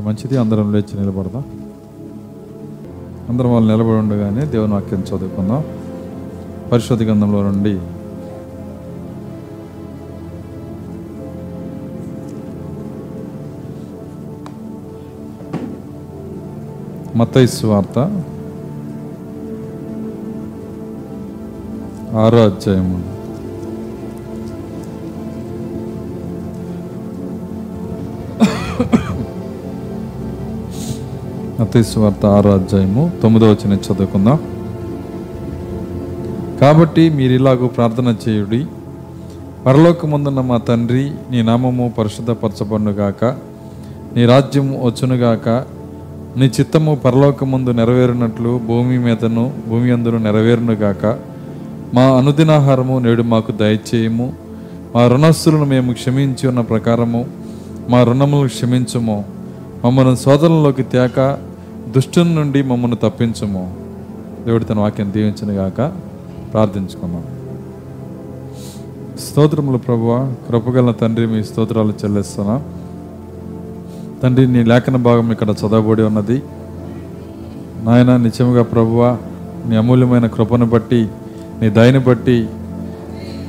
మంచిది అందరం లేచి నిలబడదాం. అందరం వాళ్ళు నిలబడి ఉండగానే దేవుని వాక్యం చదువుకుందాం. పరిశుద్ధ గ్రంథంలో నుండి మత్తయి వార్త ఆరో అధ్యాయము. అతీశ్వార్త వార్త ఆరో అధ్యాయము తొమ్మిదో వచ్చిన చదువుకుందాం. కాబట్టి మీరు ఇలాగూ ప్రార్థన చేయుడి. పరలోకముందున్న మా తండ్రి నీ నామము పరిశుద్ధపరచబడుగాక నీ రాజ్యం వచ్చునుగాక నీ చిత్తము పరలోకముందు నెరవేరినట్లు భూమి మీదను భూమి అందును నెరవేరునుగాక మా అనుదినాహారము నేడు మాకు దయచేయము. మా రుణస్థులను మేము క్షమించి ఉన్న ప్రకారము మా రుణములు క్షమించుము. మమ్మల్ని శోధనలోకి తేక దుష్టుని నుండి మమ్మల్ని తప్పించము. దేవుడి తన వాక్యం దీవించునుగాక ప్రార్థించుకున్నాం స్తోత్రములు ప్రభువ కృపగల తండ్రి మీ స్తోత్రాలు చెల్లిస్తున్నా. తండ్రి నీ లేఖన భాగం ఇక్కడ చదవబడి ఉన్నది. నాయన నిజముగా ప్రభువ నీ అమూల్యమైన కృపను బట్టి నీ దయని బట్టి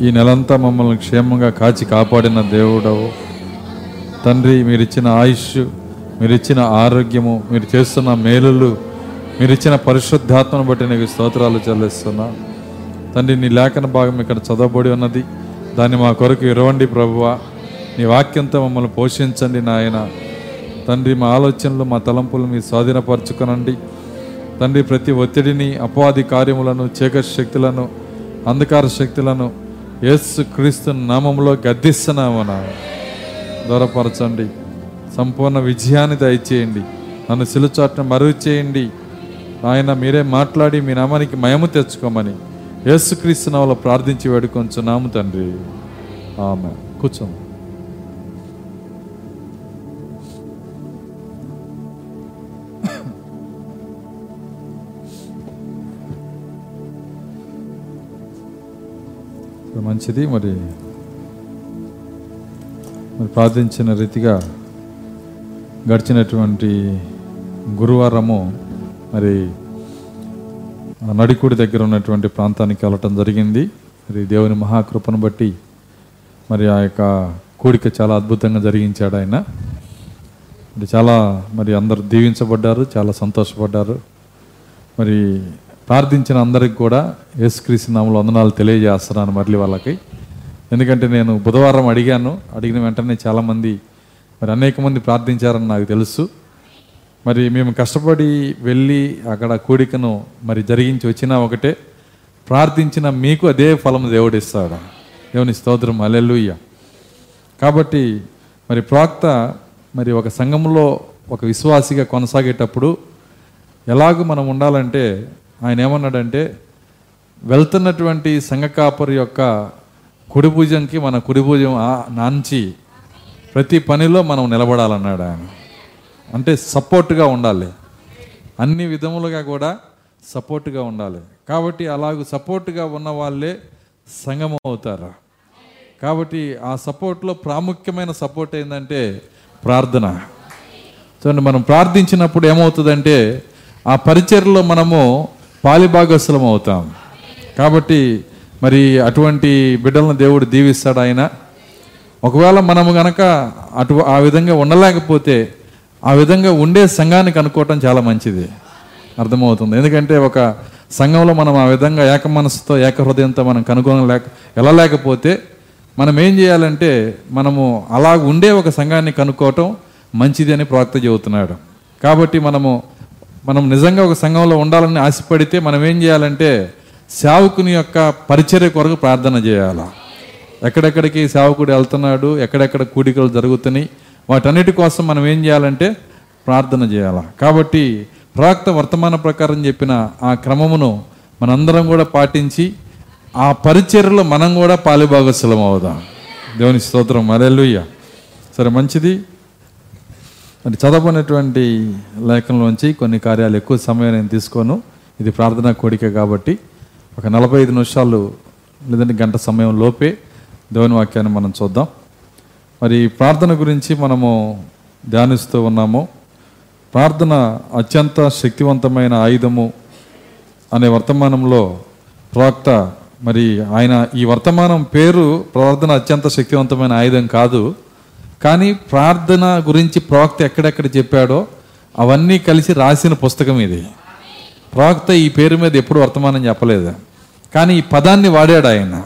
ఈ నెలంతా మమ్మల్ని క్షేమంగా కాచి కాపాడిన దేవుడవు. తండ్రి మీరిచ్చిన ఆయుష్ మీరు ఇచ్చిన ఆరోగ్యము మీరు చేస్తున్న మేలులు మీరు ఇచ్చిన పరిశుద్ధాత్మను బట్టి నీకు స్తోత్రాలు చెల్లిస్తున్నా. తండ్రి నీ లేఖన భాగం ఇక్కడ చదవబడి ఉన్నది. దాన్ని మా కొరకు ఇరవండి ప్రభువ. నీ వాక్యంతో మమ్మల్ని పోషించండి నాయన. తండ్రి మా ఆలోచనలు మా తలంపులు మీ స్వాధీనపరచుకునండి. తండ్రి ప్రతి ఒత్తిడిని అపవాది కార్యములను చీకటి శక్తులను అంధకార శక్తులను యేసు క్రీస్తు నామంలో గద్దిస్తున్నామన్నా దూరపరచండి. సంపూర్ణ విజయాన్ని దయచేయండి. నన్ను సిలుచాట్ను మరుగు చేయండి ఆయన మీరే మాట్లాడి మీ నామానికి మయము తెచ్చుకోమని యేసుక్రీస్తు నామలో ప్రార్థించి వేడుకొంచున్నాము తండ్రి. ఆమె కూర్చోండి. మంచిది. మరి మరి ప్రార్థించిన రీతిగా గడిచినటువంటి గురువారము మరి నడికుడి దగ్గర ఉన్నటువంటి ప్రాంతానికి వెళ్ళటం జరిగింది. మరి దేవుని మహాకృపను బట్టి మరి ఆ యొక్క కూడిక చాలా అద్భుతంగా జరిగించాడు ఆయన. మరి చాలా మరి అందరు దీవించబడ్డారు చాలా సంతోషపడ్డారు. మరి ప్రార్థించిన అందరికి కూడా యేసుక్రీస్తు నామలు వందనాలు తెలియజేస్తున్నాను మరలి వాళ్ళకి. ఎందుకంటే నేను బుధవారం అడిగాను అడిగిన వెంటనే చాలామంది మరి అనేక మంది ప్రార్థించారని నాకు తెలుసు. మరి మేము కష్టపడి వెళ్ళి అక్కడ కూడికను మరి జరిగించి వచ్చినా ఒకటే ప్రార్థించిన మీకు అదే ఫలం దేవుడు ఇస్తాడు. దేవుని స్తోత్రం అలెలుయ్య కాబట్టి మరి ప్రాక్త మరి ఒక సంఘంలో ఒక విశ్వాసిగా కొనసాగేటప్పుడు ఎలాగూ మనం ఉండాలంటే ఆయన ఏమన్నాడంటే వెళ్తున్నటువంటి సంఘ కాపరి యొక్క కుడిభుజంకి మన కుడిభుజం నాంచి ప్రతి పనిలో మనం నిలబడాలన్నాడు ఆయన. అంటే సపోర్ట్గా ఉండాలి. అన్ని విధములుగా కూడా సపోర్ట్గా ఉండాలి. కాబట్టి అలాగ సపోర్ట్గా ఉన్న వాళ్ళే సంగమం అవుతారు. కాబట్టి ఆ సపోర్ట్లో ప్రాముఖ్యమైన సపోర్ట్ ఏంటంటే ప్రార్థన. చూడండి మనం ప్రార్థించినప్పుడు ఏమవుతుందంటే ఆ పరిచర్లో మనము పాలిభాగస్సులం అవుతాం. కాబట్టి మరి అటువంటి బిడ్డలను దేవుడు దీవిస్తాడు ఆయన. ఒకవేళ మనము గనక అటు ఆ విధంగా ఉండలేకపోతే ఆ విధంగా ఉండే సంఘానికి అనుకోవటం చాలా మంచిది. అర్థమవుతుంది. ఎందుకంటే ఒక సంఘంలో మనం ఆ విధంగా ఏక మనసుతో ఏక హృదయంతో మనం కనుగొనలేక వెళ్ళలేకపోతే మనం ఏం చేయాలంటే మనము అలా ఉండే ఒక సంఘాన్ని కనుక్కోవటం మంచిది అని ప్రవక్త చెబుతున్నాడు. కాబట్టి మనము మనం నిజంగా ఒక సంఘంలో ఉండాలని ఆశపడితే మనం ఏం చేయాలంటే సేవకుని యొక్క పరిచర్య కొరకు ప్రార్థన చేయాలా. ఎక్కడెక్కడికి సేవకుడు వెళ్తున్నాడు ఎక్కడెక్కడ కూడికలు జరుగుతున్నాయి వాటన్నిటి కోసం మనం ఏం చేయాలంటే ప్రార్థన చేయాలి. కాబట్టి ప్రవక్త వర్తమాన ప్రకారం చెప్పిన ఆ క్రమమును మనందరం కూడా పాటించి ఆ పరిచర్యలో మనం కూడా పాలిభాగస్సులం అవుదాం. దేవుని స్తోత్రం. మరెల్లుయ్య సరే మంచిది. మరి చదవనటువంటి లేఖనంలోంచి కొన్ని కార్యాలు ఎక్కువ సమయం నేను తీసుకోను. ఇది ప్రార్థనా కోడిక కాబట్టి ఒక నలభై ఐదు నిమిషాలు లేదంటే గంట సమయం లోపే దేవుని వాక్యాన్ని మనం చూద్దాం. మరి ప్రార్థన గురించి మనము ధ్యానిస్తూ ఉన్నాము. ప్రార్థన అత్యంత శక్తివంతమైన ఆయుధము అనే వర్తమానంలో ప్రవక్త మరి ఆయన ఈ వర్తమానం పేరు ప్రార్థన అత్యంత శక్తివంతమైన ఆయుధం కాదు. కానీ ప్రార్థన గురించి ప్రవక్త ఎక్కడెక్కడ చెప్పాడో అవన్నీ కలిసి రాసిన పుస్తకం ఇది. ప్రవక్త ఈ పేరు మీద ఎప్పుడు వర్తమానం చెప్పలేదు. కానీ ఈ పదాన్ని వాడాడు ఆయన.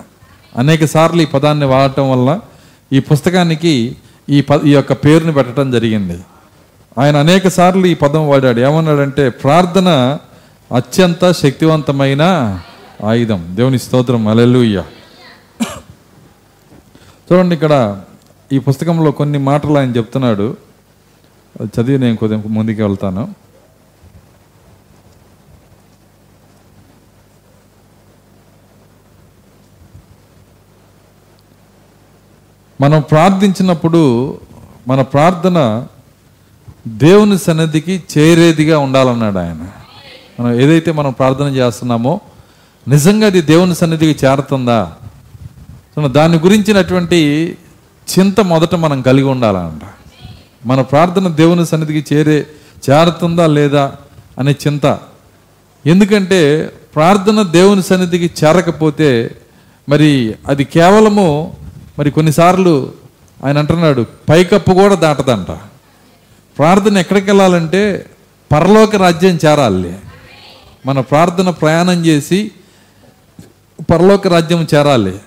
అనేక సార్లు ఈ పదాన్ని వాడటం వల్ల ఈ పుస్తకానికి ఈ ప ఈ యొక్క పేరుని పెట్టడం జరిగింది. ఆయన అనేక సార్లు ఈ పదం వాడాడు. ఏమన్నాడంటే ప్రార్థన అత్యంత శక్తివంతమైన ఆయుధం. దేవుని స్తోత్రం. అలెలుయ్య చూడండి ఇక్కడ ఈ పుస్తకంలో కొన్ని మాటలు ఆయన చెప్తున్నాడు. చదివి నేను కొద్దిగా ముందుకు వెళ్తాను. మనం ప్రార్థించినప్పుడు మన ప్రార్థన దేవుని సన్నిధికి చేరేదిగా ఉండాలన్నాడు ఆయన. మనం ఏదైతే మనం ప్రార్థన చేస్తున్నామో నిజంగా అది దేవుని సన్నిధికి చేరుతుందా? దాని గురించినటువంటి చింత మొదట మనం కలిగి ఉండాలంట. మన ప్రార్థన దేవుని సన్నిధికి చేరే చేరుతుందా లేదా అనే చింత. ఎందుకంటే ప్రార్థన దేవుని సన్నిధికి చేరకపోతే మరి అది కేవలము మరి కొన్నిసార్లు ఆయన అంటున్నాడు పైకప్పు కూడా దాటదంట. ప్రార్థన ఎక్కడికి వెళ్ళాలంటే పరలోక రాజ్యం చేరాలి. మన ప్రార్థన ప్రయాణం చేసి పరలోక రాజ్యం చేరాలి.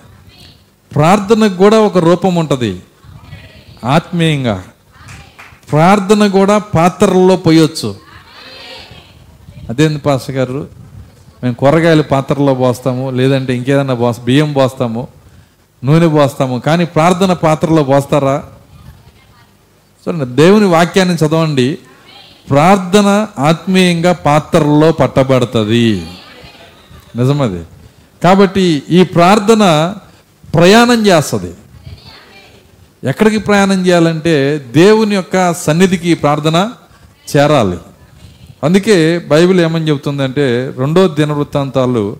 ప్రార్థనకు కూడా ఒక రూపం ఉంటుంది. ఆత్మీయంగా. ప్రార్థన కూడా పాత్రల్లో పోయొచ్చు. అదేంది పాస్టర్ గారు? మేము కూరగాయలు పాత్రలో పోస్తాము లేదంటే ఇంకేదైనా పోస్తా బియ్యం పోస్తాము. నూనె పోస్తాము. కానీ ప్రార్థన పాత్రలో పోస్తారా? చూడండి దేవుని వాక్యాన్ని చదవండి. ప్రార్థన ఆత్మీయంగా పాత్రల్లో పట్టబడుతుంది. నిజమది. కాబట్టి ఈ ప్రార్థన ప్రయాణం చేస్తుంది. ఎక్కడికి ప్రయాణం చేయాలంటే దేవుని యొక్క సన్నిధికి ప్రార్థన చేరాలి. అందుకే బైబిల్ ఏమని చెబుతుందంటే రెండో దినవృత్తాంతాలు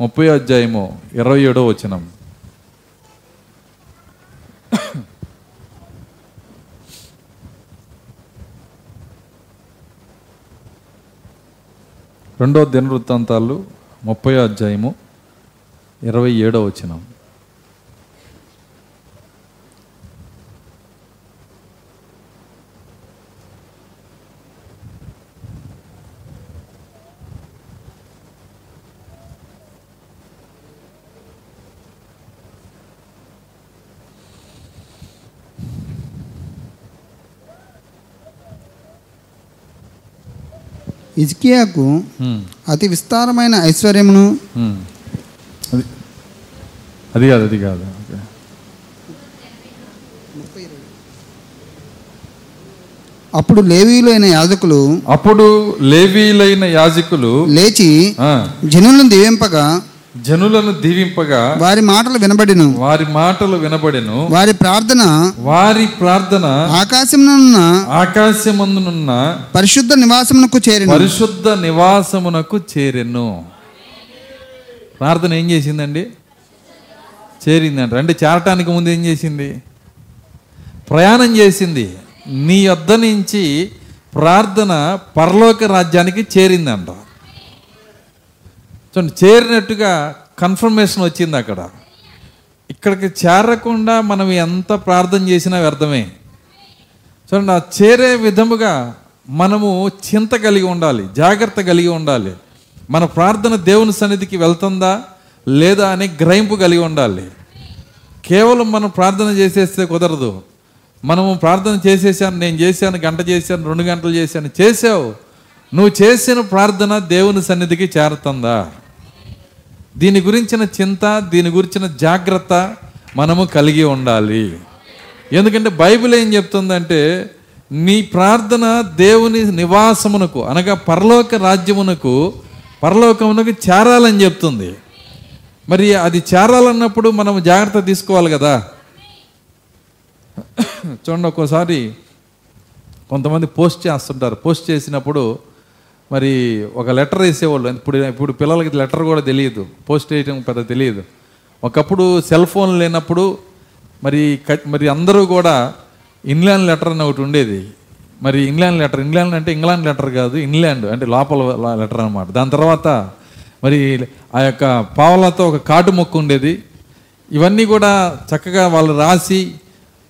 ముప్పై అధ్యాయము ఇరవై ఏడో వచనం. రెండో దినవృత్తాంతాలు ముప్పై అధ్యాయము ఇరవై ఏడో వచనం. ఇజ్కియాకు అతి విస్తారమైన ఐశ్వర్యమును. అది అది కాదు అది కాదు. అప్పుడు లేవీయులైన యాజకులు అప్పుడు లేవీలైన యాజకులు లేచి జనులను దీవింపగా జనులను దీవింపగా వారి మాటలు వినబడిను. వారి మాటలు వినబడెను. వారి ప్రార్థన వారి ప్రార్థన ఆకాశమునున్న ఆకాశమందునున్న పరిశుద్ధ నివాసమునకు చేరిన. పరిశుద్ధ నివాసమునకు చేరెను. ప్రార్థన ఏం చేసిందండి? చేరిందంట అంటే చేరటానికి ముందు ఏం చేసింది? ప్రయాణం చేసింది. నీ వద్ద నుంచి ప్రార్థన పరలోక రాజ్యానికి చేరిందంట. చూడండి చేరినట్టుగా కన్ఫర్మేషన్ వచ్చింది అక్కడ. ఇక్కడికి చేరకుండా మనం ఎంత ప్రార్థన చేసినా వ్యర్థమే. చూడండి ఆ చేరే విధముగా మనము చింత కలిగి ఉండాలి జాగ్రత్త కలిగి ఉండాలి. మన ప్రార్థన దేవుని సన్నిధికి వెళ్తుందా లేదా అని గ్రహింపు కలిగి ఉండాలి. కేవలం మనం ప్రార్థన చేసేస్తే కుదరదు. మనము ప్రార్థన చేసేసాను నేను చేశాను గంట చేశాను రెండు గంటలు చేశాను చేసావు నువ్వు చేసిన ప్రార్థన దేవుని సన్నిధికి చేరుతుందా? దీని గురించిన చింత దీని గురించిన జాగ్రత్త మనము కలిగి ఉండాలి. ఎందుకంటే బైబిల్ ఏం చెప్తుందంటే నీ ప్రార్థన దేవుని నివాసమునకు అనగా పరలోక రాజ్యమునకు పరలోకమునకు చేరాలని చెప్తుంది. మరి అది చేరాలన్నప్పుడు మనం జాగ్రత్త తీసుకోవాలి కదా. చూడండి ఒక్కోసారి కొంతమంది పోస్ట్ చేస్తుంటారు. పోస్ట్ చేసినప్పుడు మరి ఒక లెటర్ వేసేవాళ్ళు. ఇప్పుడు ఇప్పుడు పిల్లలకి లెటర్ కూడా తెలియదు. పోస్ట్ వేయటం పెద్ద తెలియదు. ఒకప్పుడు సెల్ ఫోన్ లేనప్పుడు మరి మరి అందరూ కూడా ఇన్లాండ్ లెటర్ అని ఒకటి ఉండేది. మరి ఇంగ్లాండ్ లెటర్ ఇంగ్లాండ్ అంటే ఇంగ్లాండ్ లెటర్ కాదు ఇంగ్లాండ్ అంటే లోపల లెటర్ అనమాట దాని తర్వాత మరి ఆ యొక్క పావలతో ఒక కాటు మొక్క ఉండేది. ఇవన్నీ కూడా చక్కగా వాళ్ళు రాసి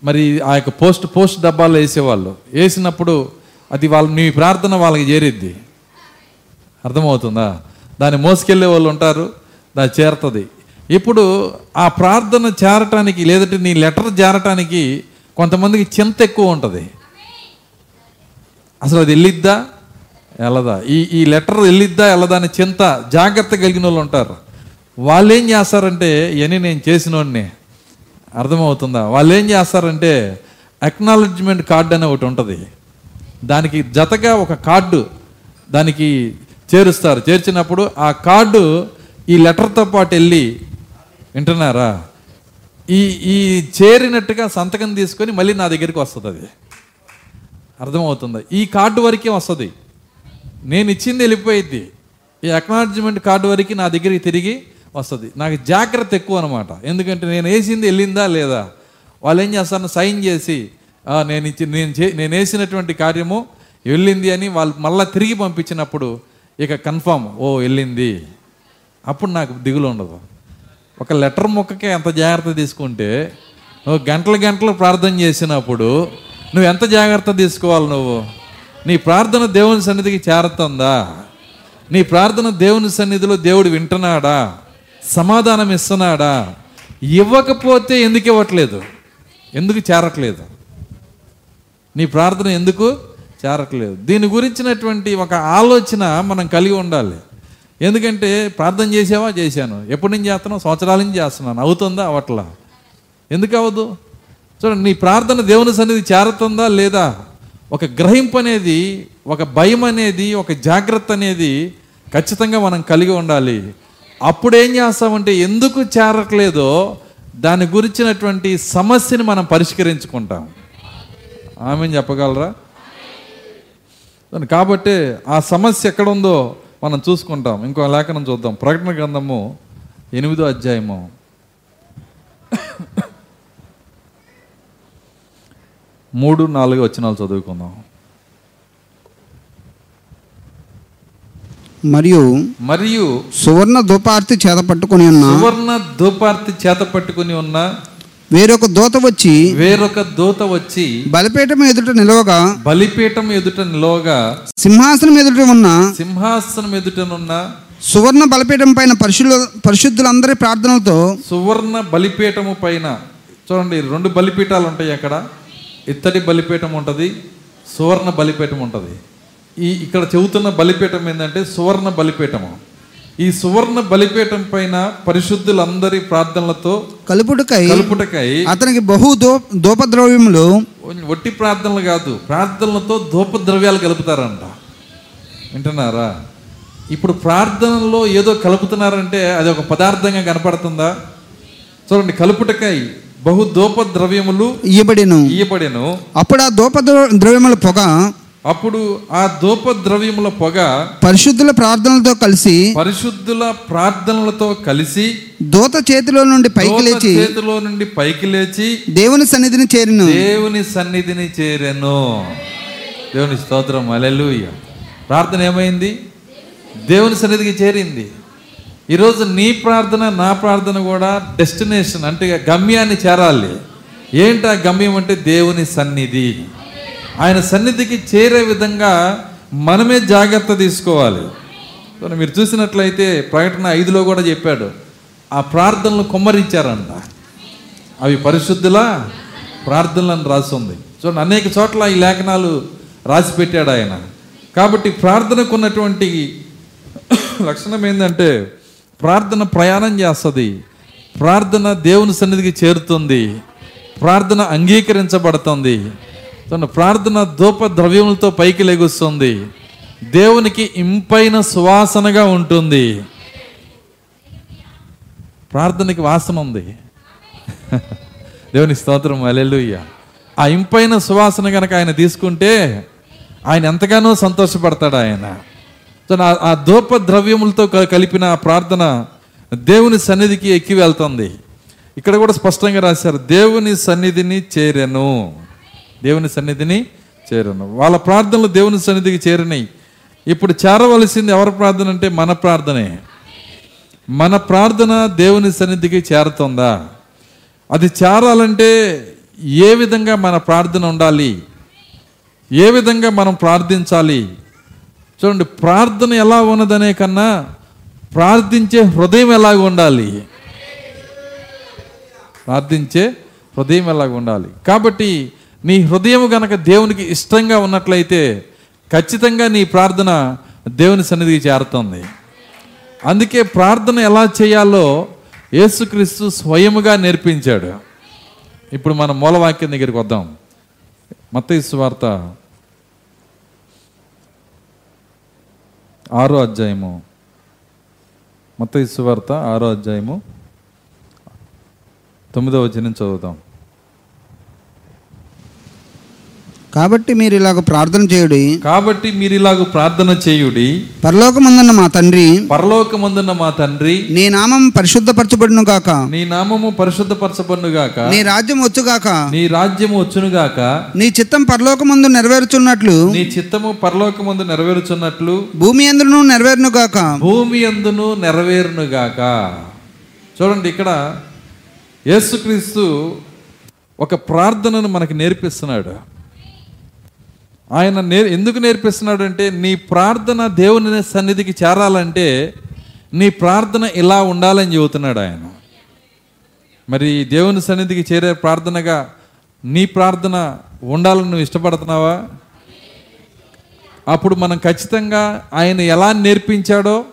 మరి ఆ యొక్క పోస్ట్ పోస్ట్ డబ్బాలో వేసేవాళ్ళు. వేసినప్పుడు అది వాళ్ళ మీ ప్రార్థన వాళ్ళకి చేరిద్ది. అర్థమవుతుందా? దాన్ని మోసుకెళ్ళే వాళ్ళు ఉంటారు దాన్ని చేరుతుంది. ఇప్పుడు ఆ ప్రార్థన చేరటానికి లేదంటే నీ లెటర్ చేరటానికి కొంతమందికి చింత ఎక్కువ ఉంటుంది. అసలు అది వెళ్ళిద్దా? వెళ్ళదా. ఈ ఈ లెటర్ వెళ్ళిద్దా వెళ్ళదా అని చింత జాగ్రత్త కలిగిన వాళ్ళు ఉంటారు. వాళ్ళు ఏం చేస్తారంటే ఇవన్నీ నేను చేసినోడిని. అర్థమవుతుందా? వాళ్ళు ఏం చేస్తారంటే అక్నాలజ్మెంట్ కార్డు అనే ఒకటి ఉంటుంది. దానికి జతగా ఒక కార్డు దానికి చేరుస్తారు. చేర్చినప్పుడు ఆ కార్డు ఈ లెటర్తో పాటు వెళ్ళి వింటున్నారా? ఈ ఈ చేరినట్టుగా సంతకం తీసుకొని మళ్ళీ నా దగ్గరికి వస్తుంది అది. అర్థమవుతుందా? ఈ కార్డు వరకే వస్తుంది. నేను ఇచ్చింది వెళ్ళిపోయిద్ది. ఈ అక్నాలజ్మెంట్ కార్డు వరకు నా దగ్గరికి తిరిగి వస్తుంది. నాకు జాగ్రత్త ఎక్కువ అనమాట ఎందుకంటే నేను వేసింది వెళ్ళిందా లేదా? వాళ్ళు ఏం చేస్తారు సైన్ చేసి నేను ఇచ్చి నేను చే నేను వేసినటువంటి కార్యము వెళ్ళింది అని వాళ్ళు మళ్ళీ తిరిగి పంపించినప్పుడు ఇక కన్ఫామ్ ఓ వెళ్ళింది. అప్పుడు నాకు దిగులు ఉండదు. ఒక లెటర్ ముక్కకే ఎంత జాగ్రత్త తీసుకుంటే నువ్వు గంటలు గంటలు ప్రార్థన చేసినప్పుడు నువ్వు ఎంత జాగ్రత్త తీసుకోవాలి నువ్వు? నీ ప్రార్థన దేవుని సన్నిధికి చేరుతుందా నీ ప్రార్థన దేవుని సన్నిధిలో దేవుడు వింటున్నాడా? సమాధానం ఇస్తున్నాడా? ఇవ్వకపోతే ఎందుకు ఇవ్వట్లేదు? ఎందుకు చేరట్లేదు? నీ ప్రార్థన ఎందుకు చేరట్లేదు. దీని గురించినటువంటి ఒక ఆలోచన మనం కలిగి ఉండాలి. ఎందుకంటే ప్రార్థన చేసావా? చేశాను. ఎప్పటి నుంచి చేస్తున్నావు? సంవత్సరాల నుంచి చేస్తున్నాను. అవుతుందా? అవట్లా. ఎందుకు అవ్వదు చూడండి నీ ప్రార్థన దేవుని సన్నిధి చేరుతుందా లేదా? ఒక గ్రహింపు అనేది ఒక భయం అనేది ఒక జాగ్రత్త అనేది ఖచ్చితంగా మనం కలిగి ఉండాలి. అప్పుడు ఏం చేస్తామంటే ఎందుకు చేరట్లేదో దాని గురించినటువంటి సమస్యని మనం పరిష్కరించుకుంటాం. ఆమె చెప్పగలరా? కాబట్టి ఆ సమస్య ఎక్కడ ఉందో మనం చూసుకుంటాం. ఇంకో లేఖనం చూద్దాం. ప్రకటన గ్రంథము ఎనిమిదో అధ్యాయము. మూడు నాలుగు వచనాలు చదువుకుందాం. మరియు మరియు సువర్ణ ధూపార్తి చేత పట్టుకుని ఉన్న సువర్ణ ధూపార్తి చేత పట్టుకుని ఉన్న వేరొక దూత వచ్చి వేరొక దూత వచ్చి బలిపీఠం ఎదుట నిలవగా బలిపీఠం ఎదుట నిలవగా సింహాసనం ఎదుట ఉన్న సింహాసనం ఎదుటనున్న సువర్ణ బలిపీఠం పైన పరిశుద్ధ పరిశుద్ధులందరి ప్రార్థనలతో సువర్ణ బలిపీఠము పైన చూడండి రెండు బలిపీఠాలు ఉంటాయి అక్కడ. ఇత్తడి బలిపీఠం ఉంటుంది సువర్ణ బలిపీఠం ఉంటుంది. ఈ ఇక్కడ చెబుతున్న బలిపీఠం ఏంటంటే సువర్ణ బలిపీఠము. ఈ సువర్ణ బలిపీఠం పైన పరిశుద్ధులందరి ప్రార్థనలతో కలుపుటకై కలుపుటకై అతనికి బహు దూపద్రవ్యములు ఒట్టి ప్రార్థనలు కాదు ప్రార్థనలతో ధూప ద్రవ్యాలు కలుపుతారంట. వింటున్నారా? ఇప్పుడు ప్రార్థనలో ఏదో కలుపుతున్నారంటే అది ఒక పదార్థంగా కనపడుతుందా? చూడండి కలుపుటకై బహు ధూప ద్రవ్యములు ఇయ్యబడిను. ఇయ్యబడెను. అప్పుడు ఆ దూప ద్రవ- ద్రవ్యముల పొగ అప్పుడు ఆ ధూప ద్రవ్యముల పొగ పరిశుద్ధుల ప్రార్థనలతో కలిసి పరిశుద్ధుల ప్రార్థనలతో కలిసి దూత చేతిలో నుండి పైకి లేచి చేతిలో నుండి పైకి లేచి దేవుని సన్నిధిని చేరిను. దేవుని సన్నిధిని చేరెను. దేవుని స్తోత్రం అలెలుయ్య ప్రార్థన ఏమైంది? దేవుని సన్నిధికి చేరింది. ఈరోజు నీ ప్రార్థన నా ప్రార్థన కూడా డెస్టినేషన్ అంటే గమ్యాన్ని చేరాలి. ఏంటి ఆ గమ్యం అంటే దేవుని సన్నిధి? ఆయన సన్నిధికి చేరే విధంగా మనమే జాగ్రత్త తీసుకోవాలి. మీరు చూసినట్లయితే ప్రకటన ఐదులో కూడా చెప్పాడు ఆ ప్రార్థనలు కుమ్మరించారంట. అవి పరిశుద్ధుల ప్రార్థనలను రాస్తుంది చూడండి అనేక చోట్ల ఈ లేఖనాలు రాసి పెట్టాడు ఆయన. కాబట్టి ప్రార్థనకు ఉన్నటువంటి లక్షణం ఏంటంటే ప్రార్థన ప్రయాణం చేస్తుంది ప్రార్థన దేవుని సన్నిధికి చేరుతుంది ప్రార్థన అంగీకరించబడుతుంది. తన ప్రార్థన ధూప ద్రవ్యములతో పైకి లెగుస్తుంది. దేవునికి ఇంపైన సువాసనగా ఉంటుంది. ప్రార్థనకి వాసన ఉంది. దేవుని స్తోత్రం. అలెలుయ్య ఆ ఇంపైన సువాసన కనుక ఆయన తీసుకుంటే ఆయన ఎంతగానో సంతోషపడతాడు ఆయన. ఆ- ఆ ధూప ద్రవ్యములతో కలిపిన ఆ ప్రార్థన దేవుని సన్నిధికి ఎక్కి వెళ్తుంది. ఇక్కడ కూడా స్పష్టంగా రాశారు దేవుని సన్నిధిని చేరెను. దేవుని సన్నిధిని చేరను. వాళ్ళ ప్రార్థనలు దేవుని సన్నిధికి చేరినాయి. ఇప్పుడు చేరవలసింది ఎవరి ప్రార్థన అంటే మన ప్రార్థనే. మన ప్రార్థన దేవుని సన్నిధికి చేరుతుందా? అది చేరాలంటే ఏ విధంగా మన ప్రార్థన ఉండాలి? ఏ విధంగా మనం ప్రార్థించాలి? చూడండి ప్రార్థన ఎలా ఉన్నదనే కన్నా ప్రార్థించే హృదయం ఎలాగ ఉండాలి? ప్రార్థించే హృదయం ఎలాగ ఉండాలి? కాబట్టి నీ హృదయం గనక దేవునికి ఇష్టంగా ఉన్నట్లయితే ఖచ్చితంగా నీ ప్రార్థన దేవుని సన్నిధికి చేరుతుంది. అందుకే ప్రార్థన ఎలా చేయాలో యేసుక్రీస్తు స్వయముగా నేర్పించాడు. ఇప్పుడు మనం మూలవాక్యం దగ్గరికి వద్దాం. మత్తయి వార్త ఆరో అధ్యాయము. మత్తయి వార్త ఆరో అధ్యాయము తొమ్మిదో వచనం చదువుతాం కాబట్టి మీరు ఇలాగ ప్రార్థన చేయుడి. కాబట్టి మీరు ఇలాగ ప్రార్థన చేయుడి. పరలోకమందున్న మా తండ్రి పరలోకమందున్న మా తండ్రి నీ నామం పరిశుద్ధపరచబడును గాక. నీ నామము పరిశుద్ధపరచబడుగాక నీ రాజ్యం వచ్చుగాక నీ రాజ్యము వచ్చునుగాక నీ చిత్తం పరలోకమందు నెరవేరుచున్నట్లు. నీ చిత్తము పరలోకమందు నెరవేరుచున్నట్లు. భూమి ఎందును నెరవేరును గాక. భూమి అందును నెరవేరునుగాక చూడండి ఇక్కడ యేసుక్రీస్తు ఒక ప్రార్థనను మనకి నేర్పిస్తున్నాడు. ఆయన నే ఎందుకు నేర్పిస్తున్నాడు అంటే నీ ప్రార్థన దేవుని సన్నిధికి చేరాలంటే నీ ప్రార్థన ఇలా ఉండాలని చెబుతున్నాడు ఆయన. మరి దేవుని సన్నిధికి చేరే ప్రార్థనగా నీ ప్రార్థన ఉండాలని నువ్వు ఇష్టపడుతున్నావా? అప్పుడు మనం ఖచ్చితంగా ఆయన ఎలా నేర్పించాడో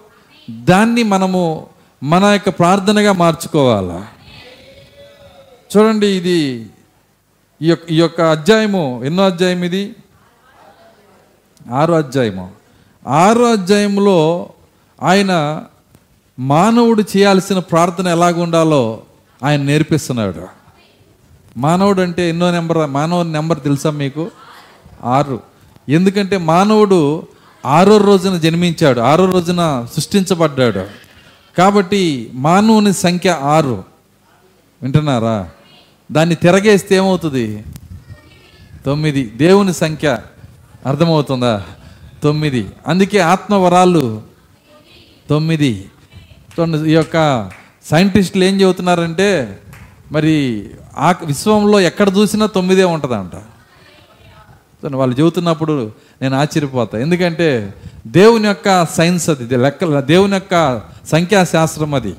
దాన్ని మనము మన యొక్క ప్రార్థనగా మార్చుకోవాలా. చూడండి ఇది ఈ యొక్క ఈ యొక్క అధ్యాయము ఎన్నో అధ్యాయం ఇది? ఆరో అధ్యాయము. ఆరో అధ్యాయంలో ఆయన మానవుడు చేయాల్సిన ప్రార్థన ఎలాగ ఉండాలో ఆయన నేర్పిస్తున్నాడు. మానవుడు అంటే ఎన్నో నెంబర్ మానవుని నెంబర్ తెలుసా మీకు? ఆరు. ఎందుకంటే మానవుడు ఆరో రోజున జన్మించాడు ఆరో రోజున సృష్టించబడ్డాడు. కాబట్టి మానవుని సంఖ్య ఆరు. వింటున్నారా? దాన్ని తిరగేస్తే ఏమవుతుంది? తొమ్మిది. దేవుని సంఖ్య అర్థమవుతుందా? తొమ్మిది. అందుకే ఆత్మవరాలు తొమ్మిది. చూడండి ఈ యొక్క సైంటిస్టులు ఏం చెబుతున్నారంటే మరి ఆ విశ్వంలో ఎక్కడ చూసినా తొమ్మిదే ఉంటుందంట. చూడండి వాళ్ళు చెబుతున్నప్పుడు నేను ఆశ్చర్యపోతా. ఎందుకంటే దేవుని యొక్క సైన్స్ అది ఇది లెక్క దేవుని యొక్క సంఖ్యాశాస్త్రం అది.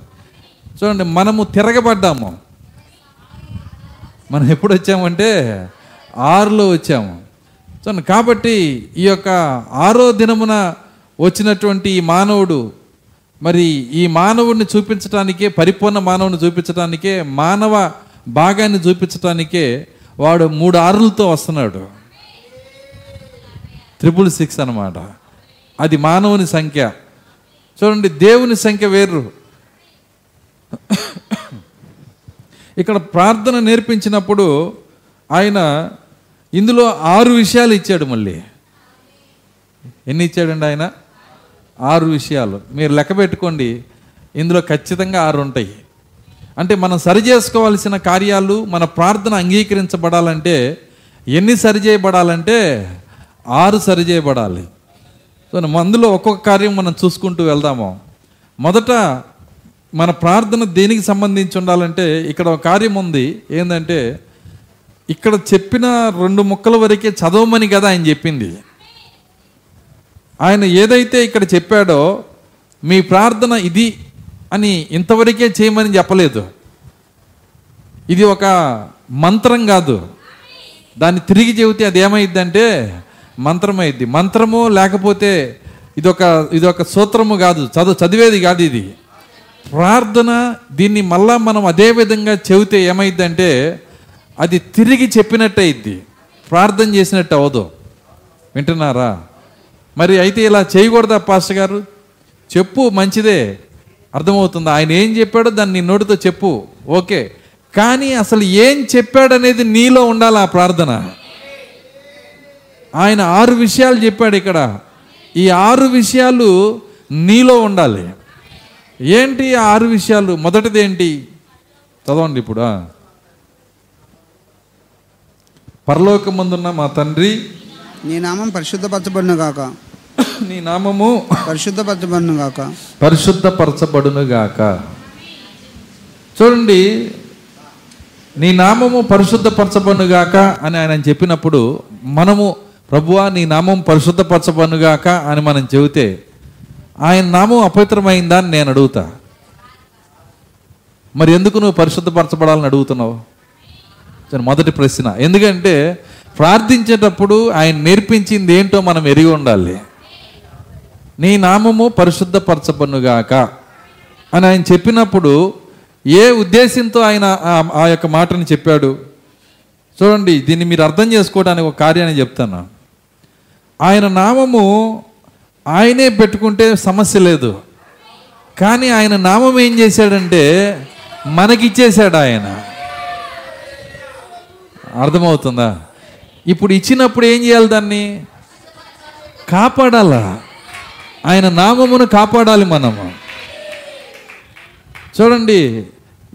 చూడండి మనము తిరగబడ్డాము. మనం ఎప్పుడు వచ్చామంటే ఆరులో వచ్చాము. చూడండి కాబట్టి ఈ యొక్క ఆరో దినమున వచ్చినటువంటి ఈ మానవుడు మరి ఈ మానవుడిని చూపించటానికే పరిపూర్ణ మానవుని చూపించటానికే మానవ భాగాన్ని చూపించటానికే వాడు మూడు ఆరులతో వస్తున్నాడు. త్రిపుల్ సిక్స్ అన్నమాట. అది మానవుని సంఖ్య. చూడండి దేవుని సంఖ్య వేరు. ఇక్కడ ప్రార్థన నేర్పించినప్పుడు ఆయన ఇందులో ఆరు విషయాలు ఇచ్చాడు మళ్ళీ. ఎన్ని ఇచ్చాడండి ఆయన? ఆరు విషయాలు. మీరు లెక్క పెట్టుకోండి. ఇందులో ఖచ్చితంగా ఆరు ఉంటాయి. అంటే మనం సరి చేసుకోవాల్సిన కార్యాలు మన ప్రార్థన అంగీకరించబడాలంటే ఎన్ని సరి చేయబడాలంటే ఆరు సరి చేయబడాలి. సో అందులో ఒక్కొక్క కార్యం మనం చూసుకుంటూ వెళ్దాము. మొదట మన ప్రార్థన దేనికి సంబంధించి ఉండాలంటే ఇక్కడ ఒక కార్యం ఉంది. ఏంటంటే ఇక్కడ చెప్పిన రెండు ముక్కల వరకే చదవమని కదా ఆయన చెప్పింది. ఆయన ఏదైతే ఇక్కడ చెప్పాడో మీ ప్రార్థన ఇది అని ఇంతవరకే చేయమని చెప్పలేదు. ఇది ఒక మంత్రం కాదు. దాన్ని తిరిగి చెబితే అది ఏమైద్దంటే మంత్రం అయింది మంత్రము లేకపోతే ఇదొక ఇదొక సూత్రము కాదు. చదువు చదివేది కాదు ఇది. ప్రార్థన దీన్ని మళ్ళా మనం అదే విధంగా చెబితే ఏమైద్దంటే అది తిరిగి చెప్పినట్టు అయింది. ప్రార్థన చేసినట్టు అవ్వదు వింటున్నారా? మరి అయితే ఇలా చేయకూడదా పాస్టర్ గారు? చెప్పు మంచిదే. అర్థమవుతుంది. ఆయన ఏం చెప్పాడో దాన్ని నీ నోటితో చెప్పు. ఓకే. కానీ అసలు ఏం చెప్పాడనేది నీలో ఉండాలి ఆ ప్రార్థన. ఆయన ఆరు విషయాలు చెప్పాడు ఇక్కడ. ఈ ఆరు విషయాలు నీలో ఉండాలి. ఏంటి ఆరు విషయాలు? మొదటిది ఏంటి? చదవండి ఇప్పుడు. పరలోకమందున్న మా తండ్రి నీ నామం పరిశుద్ధపరచబడును గాక. నీ నామము పరిశుద్ధపరచబడును గాక. పరిశుద్ధపరచబడునుగాక చూడండి నీ నామము పరిశుద్ధపరచబడునుగాక అని ఆయన చెప్పినప్పుడు మనము ప్రభువా నీ నామం పరిశుద్ధపరచబడునుగాక అని మనం చెబితే ఆయన నామం అపవిత్రమైందా అని నేను అడుగుతా. మరి ఎందుకు నువ్వు పరిశుద్ధపరచబడాలని అడుగుతున్నావు? చెప్తాను మొదటి ప్రశ్న. ఎందుకంటే ప్రార్థించేటప్పుడు ఆయన నేర్పించింది ఏంటో మనం ఎరిగి ఉండాలి. నీ నామము పరిశుద్ధపరచబడునుగాక అని ఆయన చెప్పినప్పుడు ఏ ఉద్దేశంతో ఆయన ఆ- ఆ యొక్క మాటని చెప్పాడు? చూడండి దీన్ని మీరు అర్థం చేసుకోవడానికి ఒక కార్యాన్ని చెప్తాను. ఆయన నామము ఆయనే పెట్టుకుంటే సమస్య లేదు. కానీ ఆయన నామం ఏం చేశాడంటే మనకిచ్చేశాడు ఆయన. అర్థమవుతుందా? ఇప్పుడు ఇచ్చినప్పుడు ఏం చేయాలి దాన్ని? కాపాడాలా? ఆయన నామమును కాపాడాలి మనము. చూడండి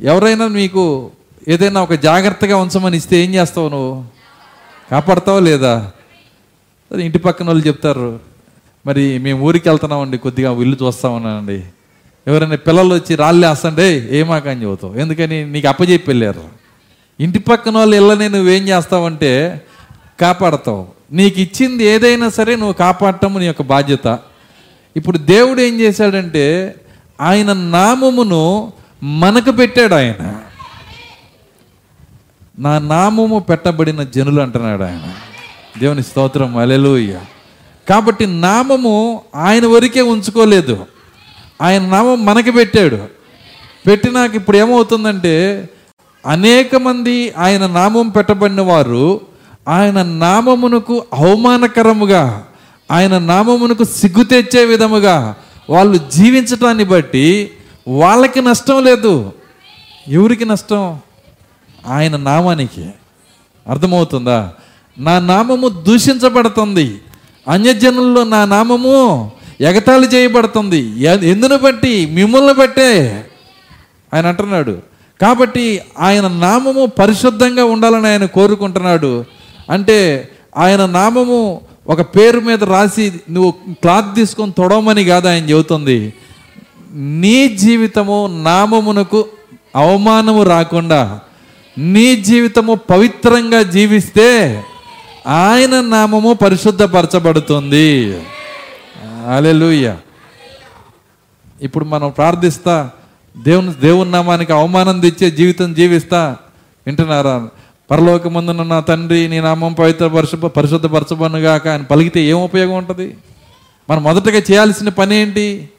ఎవరైనా మీకు ఏదైనా ఒక జాగ్రత్తగా ఉంచమని ఇస్తే ఏం చేస్తావు నువ్వు? కాపాడతావా లేదా? ఇంటి పక్కన వాళ్ళు చెప్తారు మరి మేము ఊరికి వెళ్తున్నామండి కొద్దిగా ఇల్లు చూస్తామన్నానండి ఎవరైనా పిల్లలు వచ్చి రాళ్ళు వేస్తండే ఏమాకని చెబుతావు? ఎందుకని నీకు అప్పచెప్పి వెళ్ళారు. ఇంటి పక్కన వాళ్ళు ఇళ్ళని నువ్వేం చేస్తావంటే కాపాడతావు. నీకు ఇచ్చింది ఏదైనా సరే నువ్వు కాపాడటం నీ యొక్క బాధ్యత. ఇప్పుడు దేవుడు ఏం చేశాడంటే ఆయన నామమును మనకు పెట్టాడు ఆయన. నా నామము పెట్టబడిన జనులు అంటున్నాడు ఆయన. దేవుని స్తోత్రం అలెలుయ్య కాబట్టి నామము ఆయన వరకే ఉంచుకోలేదు. ఆయన నామం మనకి పెట్టాడు. పెట్టినాక ఇప్పుడు ఏమవుతుందంటే అనేక మంది ఆయన నామం పెట్టబడిన వారు ఆయన నామమునకు అవమానకరముగా ఆయన నామమునకు సిగ్గు తెచ్చే విధముగా వాళ్ళు జీవించటాన్ని బట్టి వాళ్ళకి నష్టం లేదు. ఎవరికి నష్టం? ఆయన నామానికి. అర్థమవుతుందా? నా నామము దూషించబడుతుంది. అన్యజనుల్లో నా నామము ఎగతాళి చేయబడుతుంది. ఎందును బట్టి? మిమ్మల్ని బట్టే. ఆయన అంటున్నాడు కాబట్టి ఆయన నామము పరిశుద్ధంగా ఉండాలని ఆయన కోరుకుంటున్నాడు. అంటే ఆయన నామము ఒక పేరు మీద రాసి నువ్వు క్లాత్ తీసుకొని తొడవమని కాదు ఆయన చెబుతుంది. నీ జీవితము నామమునకు అవమానము రాకుండా నీ జీవితము పవిత్రంగా జీవిస్తే ఆయన నామము పరిశుద్ధపరచబడుతుంది. అలెలుయ్య ఇప్పుడు మనం ప్రార్థిస్తా దేవుని దేవుని నామానికి అవమానం తెచ్చే జీవితం జీవిస్తా వింటున్నారా? పరలోకమందున నా తండ్రి నీ నామం పవిత్ర పరిశు పరిశుద్ధపరచబనుగాక అని పలికితే ఏం ఉపయోగం ఉంటుంది? మనం మొదటగా చేయాల్సిన పని ఏంటి?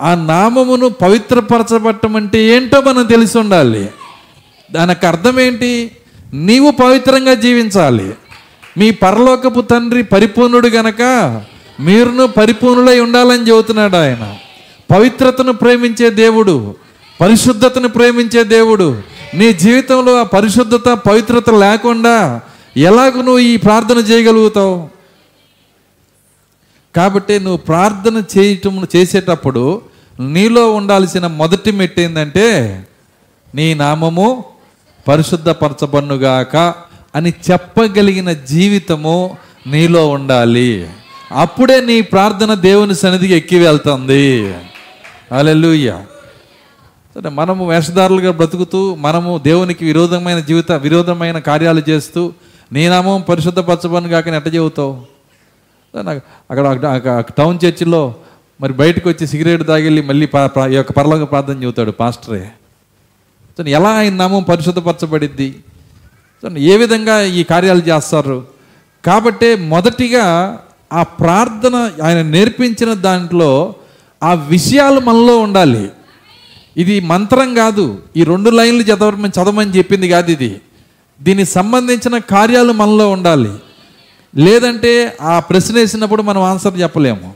ఆ నామమును పవిత్రపరచబట్టం అంటే ఏంటో మనం తెలిసి ఉండాలి. దానికి అర్థం ఏంటి? నీవు పవిత్రంగా జీవించాలి. మీ పరలోకపు తండ్రి పరిపూర్ణుడు గనక మీరును పరిపూర్ణులై ఉండాలని చెబుతున్నాడు ఆయన. పవిత్రతను ప్రేమించే దేవుడు పరిశుద్ధతను ప్రేమించే దేవుడు నీ జీవితంలో ఆ పరిశుద్ధత పవిత్రత లేకుండా ఎలాగ నువ్వు ఈ ప్రార్థన చేయగలుగుతావు? కాబట్టి నువ్వు ప్రార్థన చేయటం చేసేటప్పుడు నీలో ఉండాల్సిన మొదటి మెట్టు ఏంటంటే నీ నామము పరిశుద్ధపరచబన్నుగాక అని చెప్పగలిగిన జీవితము నీలో ఉండాలి. అప్పుడే నీ ప్రార్థన దేవుని సన్నిధికి ఎక్కి వెళ్తుంది. అలెలుయ్య సరే మనము వేషధారులుగా బ్రతుకుతూ మనము దేవునికి విరోధమైన జీవిత విరోధమైన కార్యాలు చేస్తూ నీనామం పరిశుద్ధపరచబని కాక ఎట్ట చెబుతావు? నాకు అక్కడ టౌన్ చర్చిలో మరి బయటకు వచ్చి సిగరెట్ తాగిళ్ళి మళ్ళీ ఈ యొక్క పరలోక ప్రార్థన చెబుతాడు పాస్టరే. సో ఎలా ఆయన నామం పరిశుద్ధపరచబడిద్ది? సో ఏ విధంగా ఈ కార్యాలు చేస్తారు? కాబట్టి మొదటిగా ఆ ప్రార్థన ఆయన నేర్పించిన దాంట్లో ఆ విషయాలు మనలో ఉండాలి. ఇది మంత్రం కాదు. ఈ రెండు లైన్లు చదవమని చదవమని చెప్పింది కాదు ఇది. దీనికి సంబంధించిన కార్యాలు మనలో ఉండాలి. లేదంటే ఆ ప్రశ్న వేసినప్పుడు మనం ఆన్సర్ చెప్పలేము.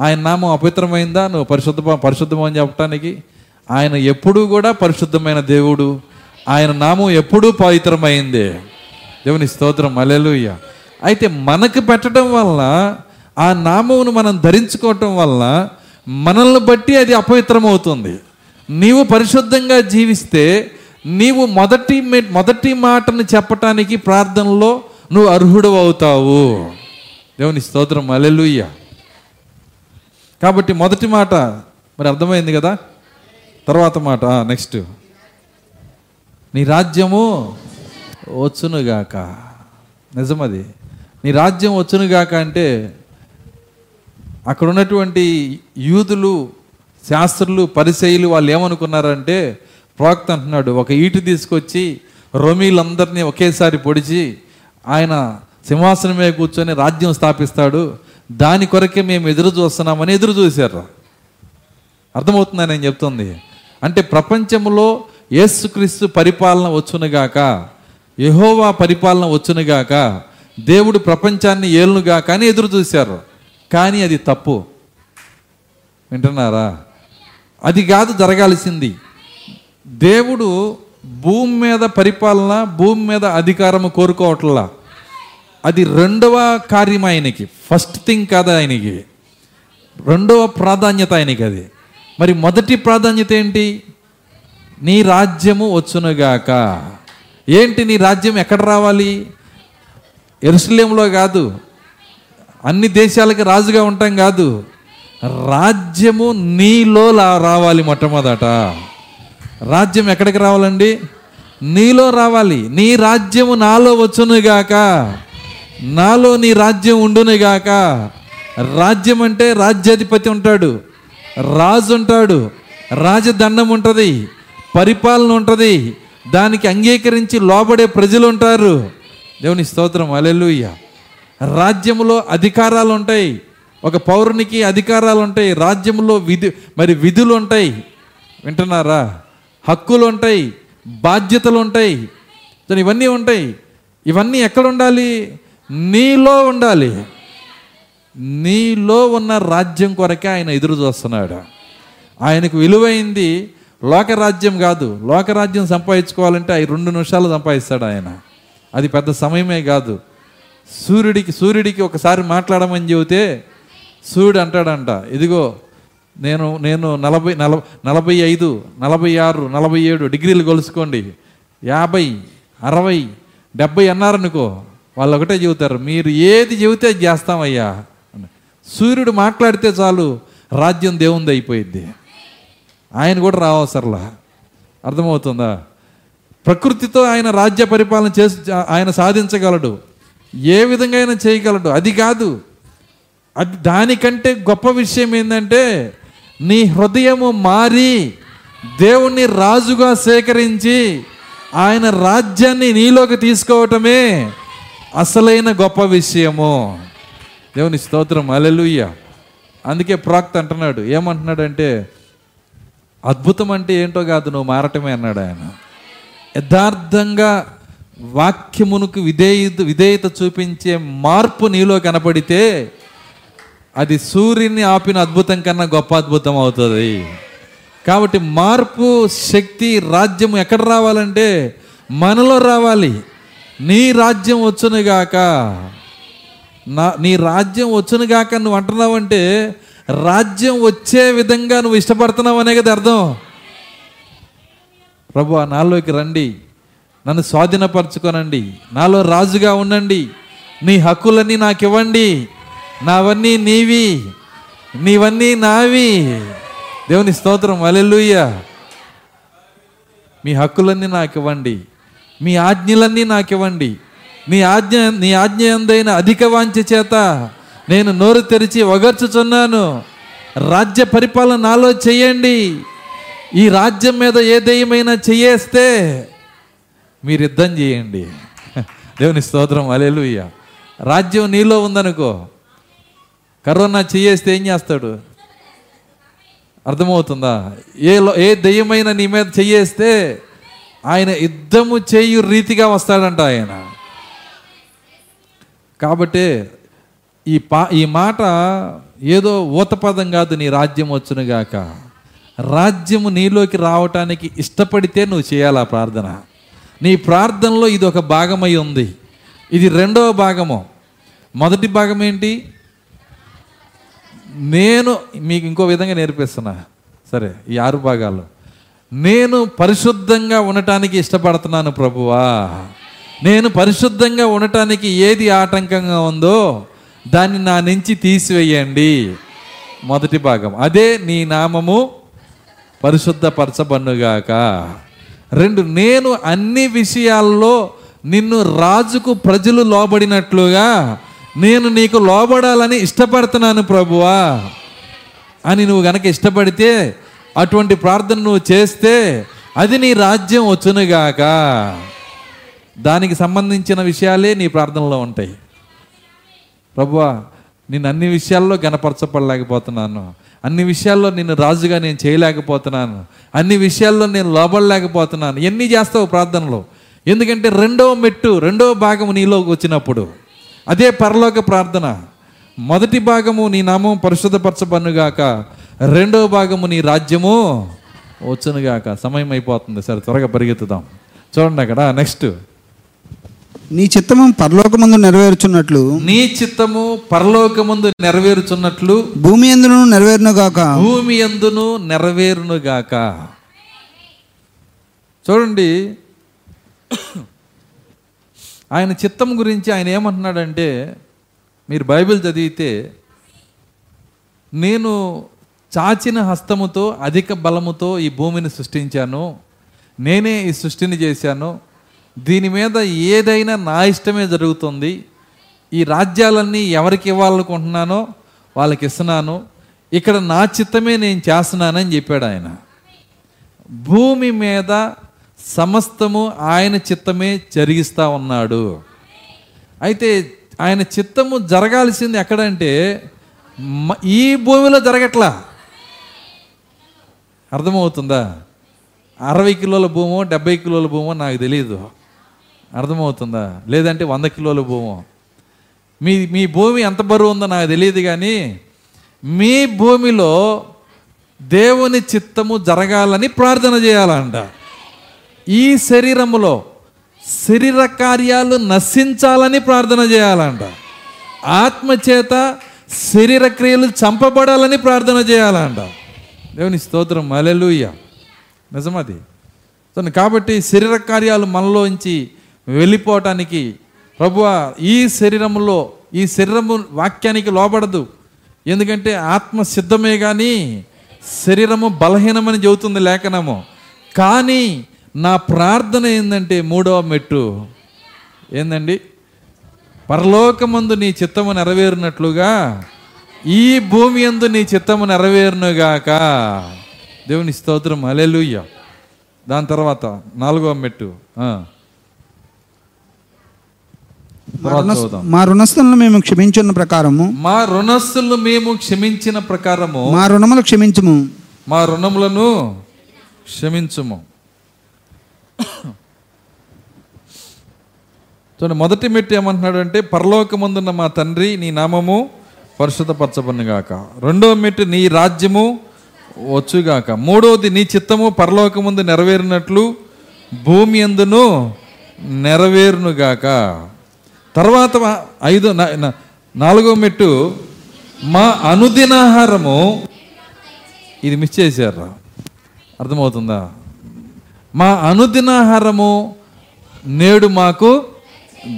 ఆయన నామం అపవిత్రమైందా? నువ్వు పరిశుద్ధ పరిశుద్ధమని చెప్పడానికి ఆయన ఎప్పుడూ కూడా పరిశుద్ధమైన దేవుడు. ఆయన నామం ఎప్పుడూ పవిత్రమైందే. దేవుని స్తోత్రం. అలెలుయ్య అయితే మనకు పెట్టడం వల్ల ఆ నామమును మనం ధరించుకోవటం వల్ల మనల్ని బట్టి అది అపవిత్రమవుతుంది. నీవు పరిశుద్ధంగా జీవిస్తే నీవు మొదటి మొదటి మాటను చెప్పటానికి ప్రార్థనలో నువ్వు అర్హుడు అవుతావు. దేవుని స్తోత్రం. అలెలుయ్య కాబట్టి మొదటి మాట మరి అర్థమైంది కదా? తర్వాత మాట నెక్స్ట్. నీ రాజ్యము వచ్చునుగాక. నిజమది. నీ రాజ్యం వచ్చునుగాక అంటే అక్కడ ఉన్నటువంటి యూదులు శాస్త్రులు పరిచయులు వాళ్ళు ఏమనుకున్నారంటే ప్రవక్త అంటున్నాడు ఒక ఈటు తీసుకొచ్చి రోమీలందరినీ ఒకేసారి పొడిచి ఆయన సింహాసనం మీద కూర్చొని రాజ్యం స్థాపిస్తాడు దాని కొరకే మేము ఎదురు చూస్తున్నామని ఎదురు చూశారు. అర్థమవుతుందని నేను చెప్తుంది? అంటే ప్రపంచంలో యేసుక్రీస్తు పరిపాలన వచ్చునుగాక యహోవా పరిపాలన వచ్చునుగాక దేవుడు ప్రపంచాన్ని ఏలునుగాక అని ఎదురు చూశారు. కానీ అది తప్పు. వింటున్నారా? అది కాదు జరగాల్సింది. దేవుడు భూమి మీద పరిపాలన భూమి మీద అధికారము కోరుకోవట్లా. అది రెండవ కార్యం ఆయనకి. ఫస్ట్ థింగ్ కాదు ఆయనకి. రెండవ ప్రాధాన్యత ఆయనకి అది. మరి మొదటి ప్రాధాన్యత ఏంటి? నీ రాజ్యము వచ్చునుగాక. ఏంటి నీ రాజ్యం ఎక్కడ రావాలి? ఎరుసలేంలో కాదు. అన్ని దేశాలకి రాజుగా ఉంటాం కాదు. రాజ్యము నీలో లా- రావాలి మొట్టమొదట. రాజ్యం ఎక్కడికి రావాలండి? నీలో రావాలి. నీ రాజ్యము నాలో వచ్చునుగాక నాలో నీ రాజ్యం ఉండునుగాక రాజ్యం అంటే రాజ్యాధిపతి ఉంటాడు. రాజు ఉంటాడు. రాజదండం ఉంటుంది. పరిపాలన ఉంటుంది. దానికి అంగీకరించి లోబడే ప్రజలు ఉంటారు. దేవుని స్తోత్రం. అలెలుయ్య రాజ్యములో అధికారాలు ఉంటాయి ఒక పౌరునికి అధికారాలు ఉంటాయి రాజ్యంలో విధి మరి విధులు ఉంటాయి వింటున్నారా? హక్కులు ఉంటాయి బాధ్యతలు ఉంటాయి ఇవన్నీ ఉంటాయి. ఇవన్నీ ఎక్కడ ఉండాలి నీలో ఉండాలి. నీలో ఉన్న రాజ్యం కొరకే ఆయన ఎదురు చూస్తున్నాడు. ఆయనకు విలువైంది లోకరాజ్యం కాదు. లోకరాజ్యం సంపాదించుకోవాలంటే అవి రెండు నిమిషాలు సంపాదిస్తాడు ఆయన. అది పెద్ద సమయమే కాదు. సూర్యుడికి సూర్యుడికి ఒకసారి మాట్లాడమని చెబితే సూర్యుడు అంటాడంట ఇదిగో నేను నేను నలభై నల నలభై ఐదు నలభై ఆరు నలభై ఏడు డిగ్రీలు కొలుసుకోండి. యాభై అరవై డెబ్బై అన్నారనుకో వాళ్ళు ఒకటే చెబుతారు మీరు ఏది చెబితే చేస్తామయ్యా. సూర్యుడు మాట్లాడితే చాలు రాజ్యం దేవుంది అయిపోయింది ఆయన కూడా రావసరలా అర్థమవుతుందా? ప్రకృతితో ఆయన రాజ్య పరిపాలన చేసి ఆయన సాధించగలడు. ఏ విధంగా అయినా చేయగలడు. అది కాదు. అది దానికంటే గొప్ప విషయం ఏంటంటే నీ హృదయము మారి దేవుణ్ణి రాజుగా సేకరించి ఆయన రాజ్యాన్ని నీలోకి తీసుకోవటమే అసలైన గొప్ప విషయము. దేవుని స్తోత్రం. అలెలుయ్య అందుకే ప్రాక్త అంటున్నాడు. ఏమంటున్నాడంటే అద్భుతం అంటే ఏంటో కాదు నువ్వు మారటమే అన్నాడు ఆయన. యథార్థంగా వాక్యమునకు విధేయత విధేయత చూపించే మార్పు నీలో కనపడితే అది సూర్యుని ఆపిన అద్భుతం కన్నా గొప్ప అద్భుతం అవుతుంది. కాబట్టి మార్పు శక్తి రాజ్యం ఎక్కడ రావాలంటే మనలో రావాలి. నీ రాజ్యం వచ్చునుగాక నా నీ రాజ్యం వచ్చునుగాక నువ్వు అంటున్నావంటే రాజ్యం వచ్చే విధంగా నువ్వు ఇష్టపడుతున్నావు అనే కదా అర్థం. ప్రభు నాలోకి రండి. నన్ను స్వాధీనపరచుకోనండి. నాలో రాజుగా ఉండండి. నీ హక్కులన్నీ నాకు ఇవ్వండి నావన్నీ నీవి. నీవన్నీ నావి. దేవుని స్తోత్రం. అలెలుయ్య మీ హక్కులన్నీ నాకు ఇవ్వండి మీ ఆజ్ఞలన్నీ నాకు ఇవ్వండి నీ ఆజ్ఞ నీ ఆజ్ఞ ఎందైన అధిక వాంఛ చేత నేను నోరు తెరిచి ఒగర్చుచున్నాను రాజ్య పరిపాలన నాలో చేయండి. ఈ రాజ్యం మీద ఏ దయ్యమైనా చేయేస్తే మీరు యుద్ధం చేయండి. దేవుని స్తోత్రం అలెలుయ్య రాజ్యం నీలో ఉందనుకో కరోనా చేయేస్తే ఏం చేస్తాడు? అర్థమవుతుందా? ఏ ఏ దెయ్యమైన నీ మీద చెయ్యేస్తే ఆయన యుద్ధము చేయు రీతిగా వస్తాడంట ఆయన. కాబట్టి ఈ పా ఈ మాట ఏదో ఊతపదం కాదు నీ రాజ్యం వచ్చునుగాక. రాజ్యము నీలోకి రావటానికి ఇష్టపడితే నువ్వు చేయాలి ఆ ప్రార్థన? నీ ప్రార్థనలో ఇది ఒక భాగమై ఉంది. ఇది రెండవ భాగము. మొదటి భాగం ఏంటి? నేను మీకు ఇంకో విధంగా నేర్పిస్తున్నా. సరే ఈ ఆరు భాగాలు. నేను పరిశుద్ధంగా ఉండటానికి ఇష్టపడుతున్నాను ప్రభువా. నేను పరిశుద్ధంగా ఉండటానికి ఏది ఆటంకంగా ఉందో దాన్ని నా నుంచి తీసివేయండి. మొదటి భాగం. అదే నీ నామము పరిశుద్ధపరచబన్నుగాక. రెండు నేను అన్ని విషయాల్లో నిన్ను రాజుకు ప్రజలు లోబడినట్లుగా నేను నీకు లోబడాలని ఇష్టపడుతున్నాను ప్రభువా. అని నువ్వు గనక ఇష్టపడితే అటువంటి ప్రార్థన నువ్వు చేస్తే అది నీ రాజ్యం వచ్చునుగాక. దానికి సంబంధించిన విషయాలే నీ ప్రార్థనలో ఉంటాయి. ప్రభువా నేను అన్ని విషయాల్లో గనపరచపడలేకపోతున్నాను అన్ని విషయాల్లో నిన్ను రాజుగా నేను చేయలేకపోతున్నాను. అన్ని విషయాల్లో నేను లోబడలేకపోతున్నాను. ఎన్ని చేస్తావు ప్రార్థనలో? ఎందుకంటే రెండవ మెట్టు రెండవ భాగము నీలోకి వచ్చినప్పుడు. అదే పరలోక ప్రార్థన. మొదటి భాగము నీ నామం పరిశుద్ధపరచబన్నుగాక రెండవ భాగము నీ రాజ్యము వచ్చునుగాక. సమయం అయిపోతుంది సరే త్వరగా పరిగెత్తుదాం. చూడండి అక్కడ నెక్స్ట్ నీ చిత్తము పరలోకమందు నెరవేర్చున్నట్లు నీ చిత్తము పరలోకముందు నెరవేరుచున్నట్లు భూమి ఎందును నెరవేరునుగాక భూమి ఎందును నెరవేరునుగాక చూడండి ఆయన చిత్తం గురించి ఆయన ఏమంటున్నాడంటే మీరు బైబిల్ చదివితే నేను చాచిన హస్తముతో అధిక బలముతో ఈ భూమిని సృష్టించాను నేనే ఈ సృష్టిని చేశాను దీని మీద ఏదైనా నా ఇష్టమే జరుగుతుంది. ఈ రాజ్యాలన్నీ ఎవరికి ఇవ్వాలనుకుంటున్నానో వాళ్ళకి ఇస్తున్నాను. ఇక్కడ నా చిత్తమే నేను చేస్తున్నానని చెప్పాడు ఆయన. భూమి మీద సమస్తము ఆయన చిత్తమే జరిగిస్తూ ఉన్నాడు. అయితే ఆయన చిత్తము జరగాల్సింది ఎక్కడంటే ఈ భూమిలో జరగట్లా. అర్థమవుతుందా? అరవై కిలోల భూమో డెబ్బై కిలోల భూమో నాకు తెలియదు అర్థమవుతుందా? లేదంటే వంద కిలోల భూమో. మీ మీ భూమి ఎంత బరువు ఉందో నాకు తెలియదు కానీ మీ భూమిలో దేవుని చిత్తము జరగాలని ప్రార్థన చేయాలంట. ఈ శరీరములో శరీర కార్యాలు నశించాలని ప్రార్థన చేయాలంట. ఆత్మచేత శరీర క్రియలు చంపబడాలని ప్రార్థన చేయాలంట. దేవుని స్తోత్రం. అలెలుయ్య నిజమది. కాబట్టి శరీర కార్యాలు మనలోంచి వెళ్ళిపోవటానికి ప్రభువ ఈ శరీరంలో ఈ శరీరము వాక్యానికి లోబడదు. ఎందుకంటే ఆత్మ సిద్ధమే కానీ శరీరము బలహీనమని చెబుతుంది లేఖనము. కానీ నా ప్రార్థన ఏంటంటే మూడవ మెట్టు. ఏందండి? పరలోకమందు నీ చిత్తము నెరవేరినట్లుగా ఈ భూమి యందు నీ చిత్తము నెరవేరునుగాక. దేవుని స్తోత్రం. అలెలుయ్య దాని తర్వాత నాలుగవ మెట్టు. మా రుణస్థులను మేము క్షమించున్న ప్రకారము. మా రుణస్థులను మేము క్షమించిన ప్రకారము మా రుణములు క్షమించుము. మా రుణములను క్షమించుము. చూడండి మొదటి మెట్టు ఏమంటున్నాడు అంటే పరలోకమందున్న మా తండ్రి నీ నామము పరిశుద్ధపరచబడినగాక. రెండో మెట్టు నీ రాజ్యము వచ్చుగాక. మూడవది నీ చిత్తము పరలోకముందు నెరవేరినట్లు భూమి ఎందును నెరవేరునుగాక. తర్వాత ఐదో నాలుగో మెట్టు మా అనుదినాహారము. ఇది మిస్ చేశారు అర్థమవుతుందా? మా అనుదినాహారము నేడు మాకు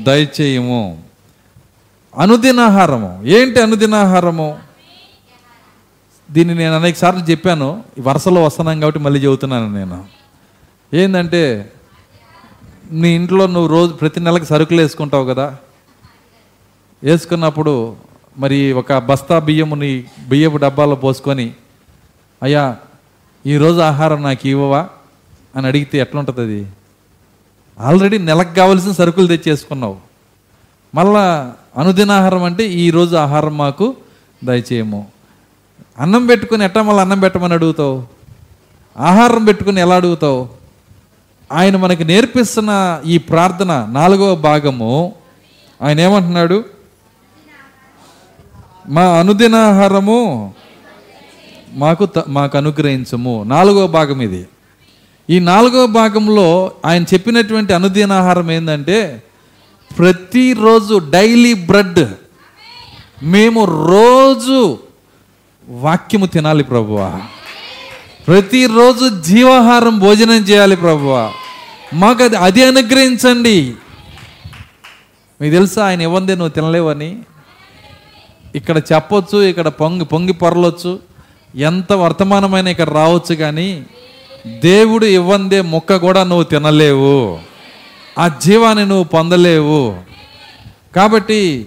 దయచేయము. అనుదినాహారము. ఏంటి అనుదినాహారము? దీన్ని నేను అనేక సార్లు చెప్పాను. ఈ వరుసలో వస్తున్నాను కాబట్టి మళ్ళీ చెబుతున్నాను నేను. ఏంటంటే నీ ఇంట్లో నువ్వు రోజు ప్రతి నెలకు సరుకులు వేసుకుంటావు కదా? వేసుకున్నప్పుడు మరి ఒక బస్తా బియ్యము నీ బియ్యపు డబ్బాలో పోసుకొని అయ్యా ఈరోజు ఆహారం నాకు ఇవ్వవా? అని అడిగితే ఎట్లుంటుంది అది ఆల్రెడీ నెలకు కావలసిన సరుకులు తెచ్చేసుకున్నావు. మళ్ళా అనుదినాహారం అంటే ఈరోజు ఆహారం మాకు దయచేయము. అన్నం పెట్టుకుని ఎట్టా మళ్ళీ అన్నం పెట్టమని అడుగుతావు? ఆహారం పెట్టుకుని ఎలా అడుగుతావు? ఆయన మనకి నేర్పిస్తున్న ఈ ప్రార్థన నాలుగవ భాగము. ఆయన ఏమంటున్నాడు? మా అనుదినాహారము మాకు త- మాకు అనుగ్రహించము. నాలుగవ భాగం ఇది. ఈ నాలుగో భాగంలో ఆయన చెప్పినటువంటి అనుదినాహారం ఏంటంటే ప్రతిరోజు డైలీ బ్రెడ్. మేము రోజు వాక్యము తినాలి ప్రభువా. ప్రతిరోజు జీవాహారం భోజనం చేయాలి ప్రభువా. మాకు అది అది అనుగ్రహించండి. మీకు తెలుసా ఆయన ఇవ్వందే నువ్వు తినలేవని? ఇక్కడ చెప్పొచ్చు ఇక్కడ పొంగి పొంగి పొరలొచ్చు. ఎంత వర్తమానమైన ఇక్కడ రావచ్చు కానీ దేవుడు ఇవ్వందే ముక్క కూడా నువ్వు తినలేవు. ఆ జీవాన్ని నువ్వు పొందలేవు. కాబట్టి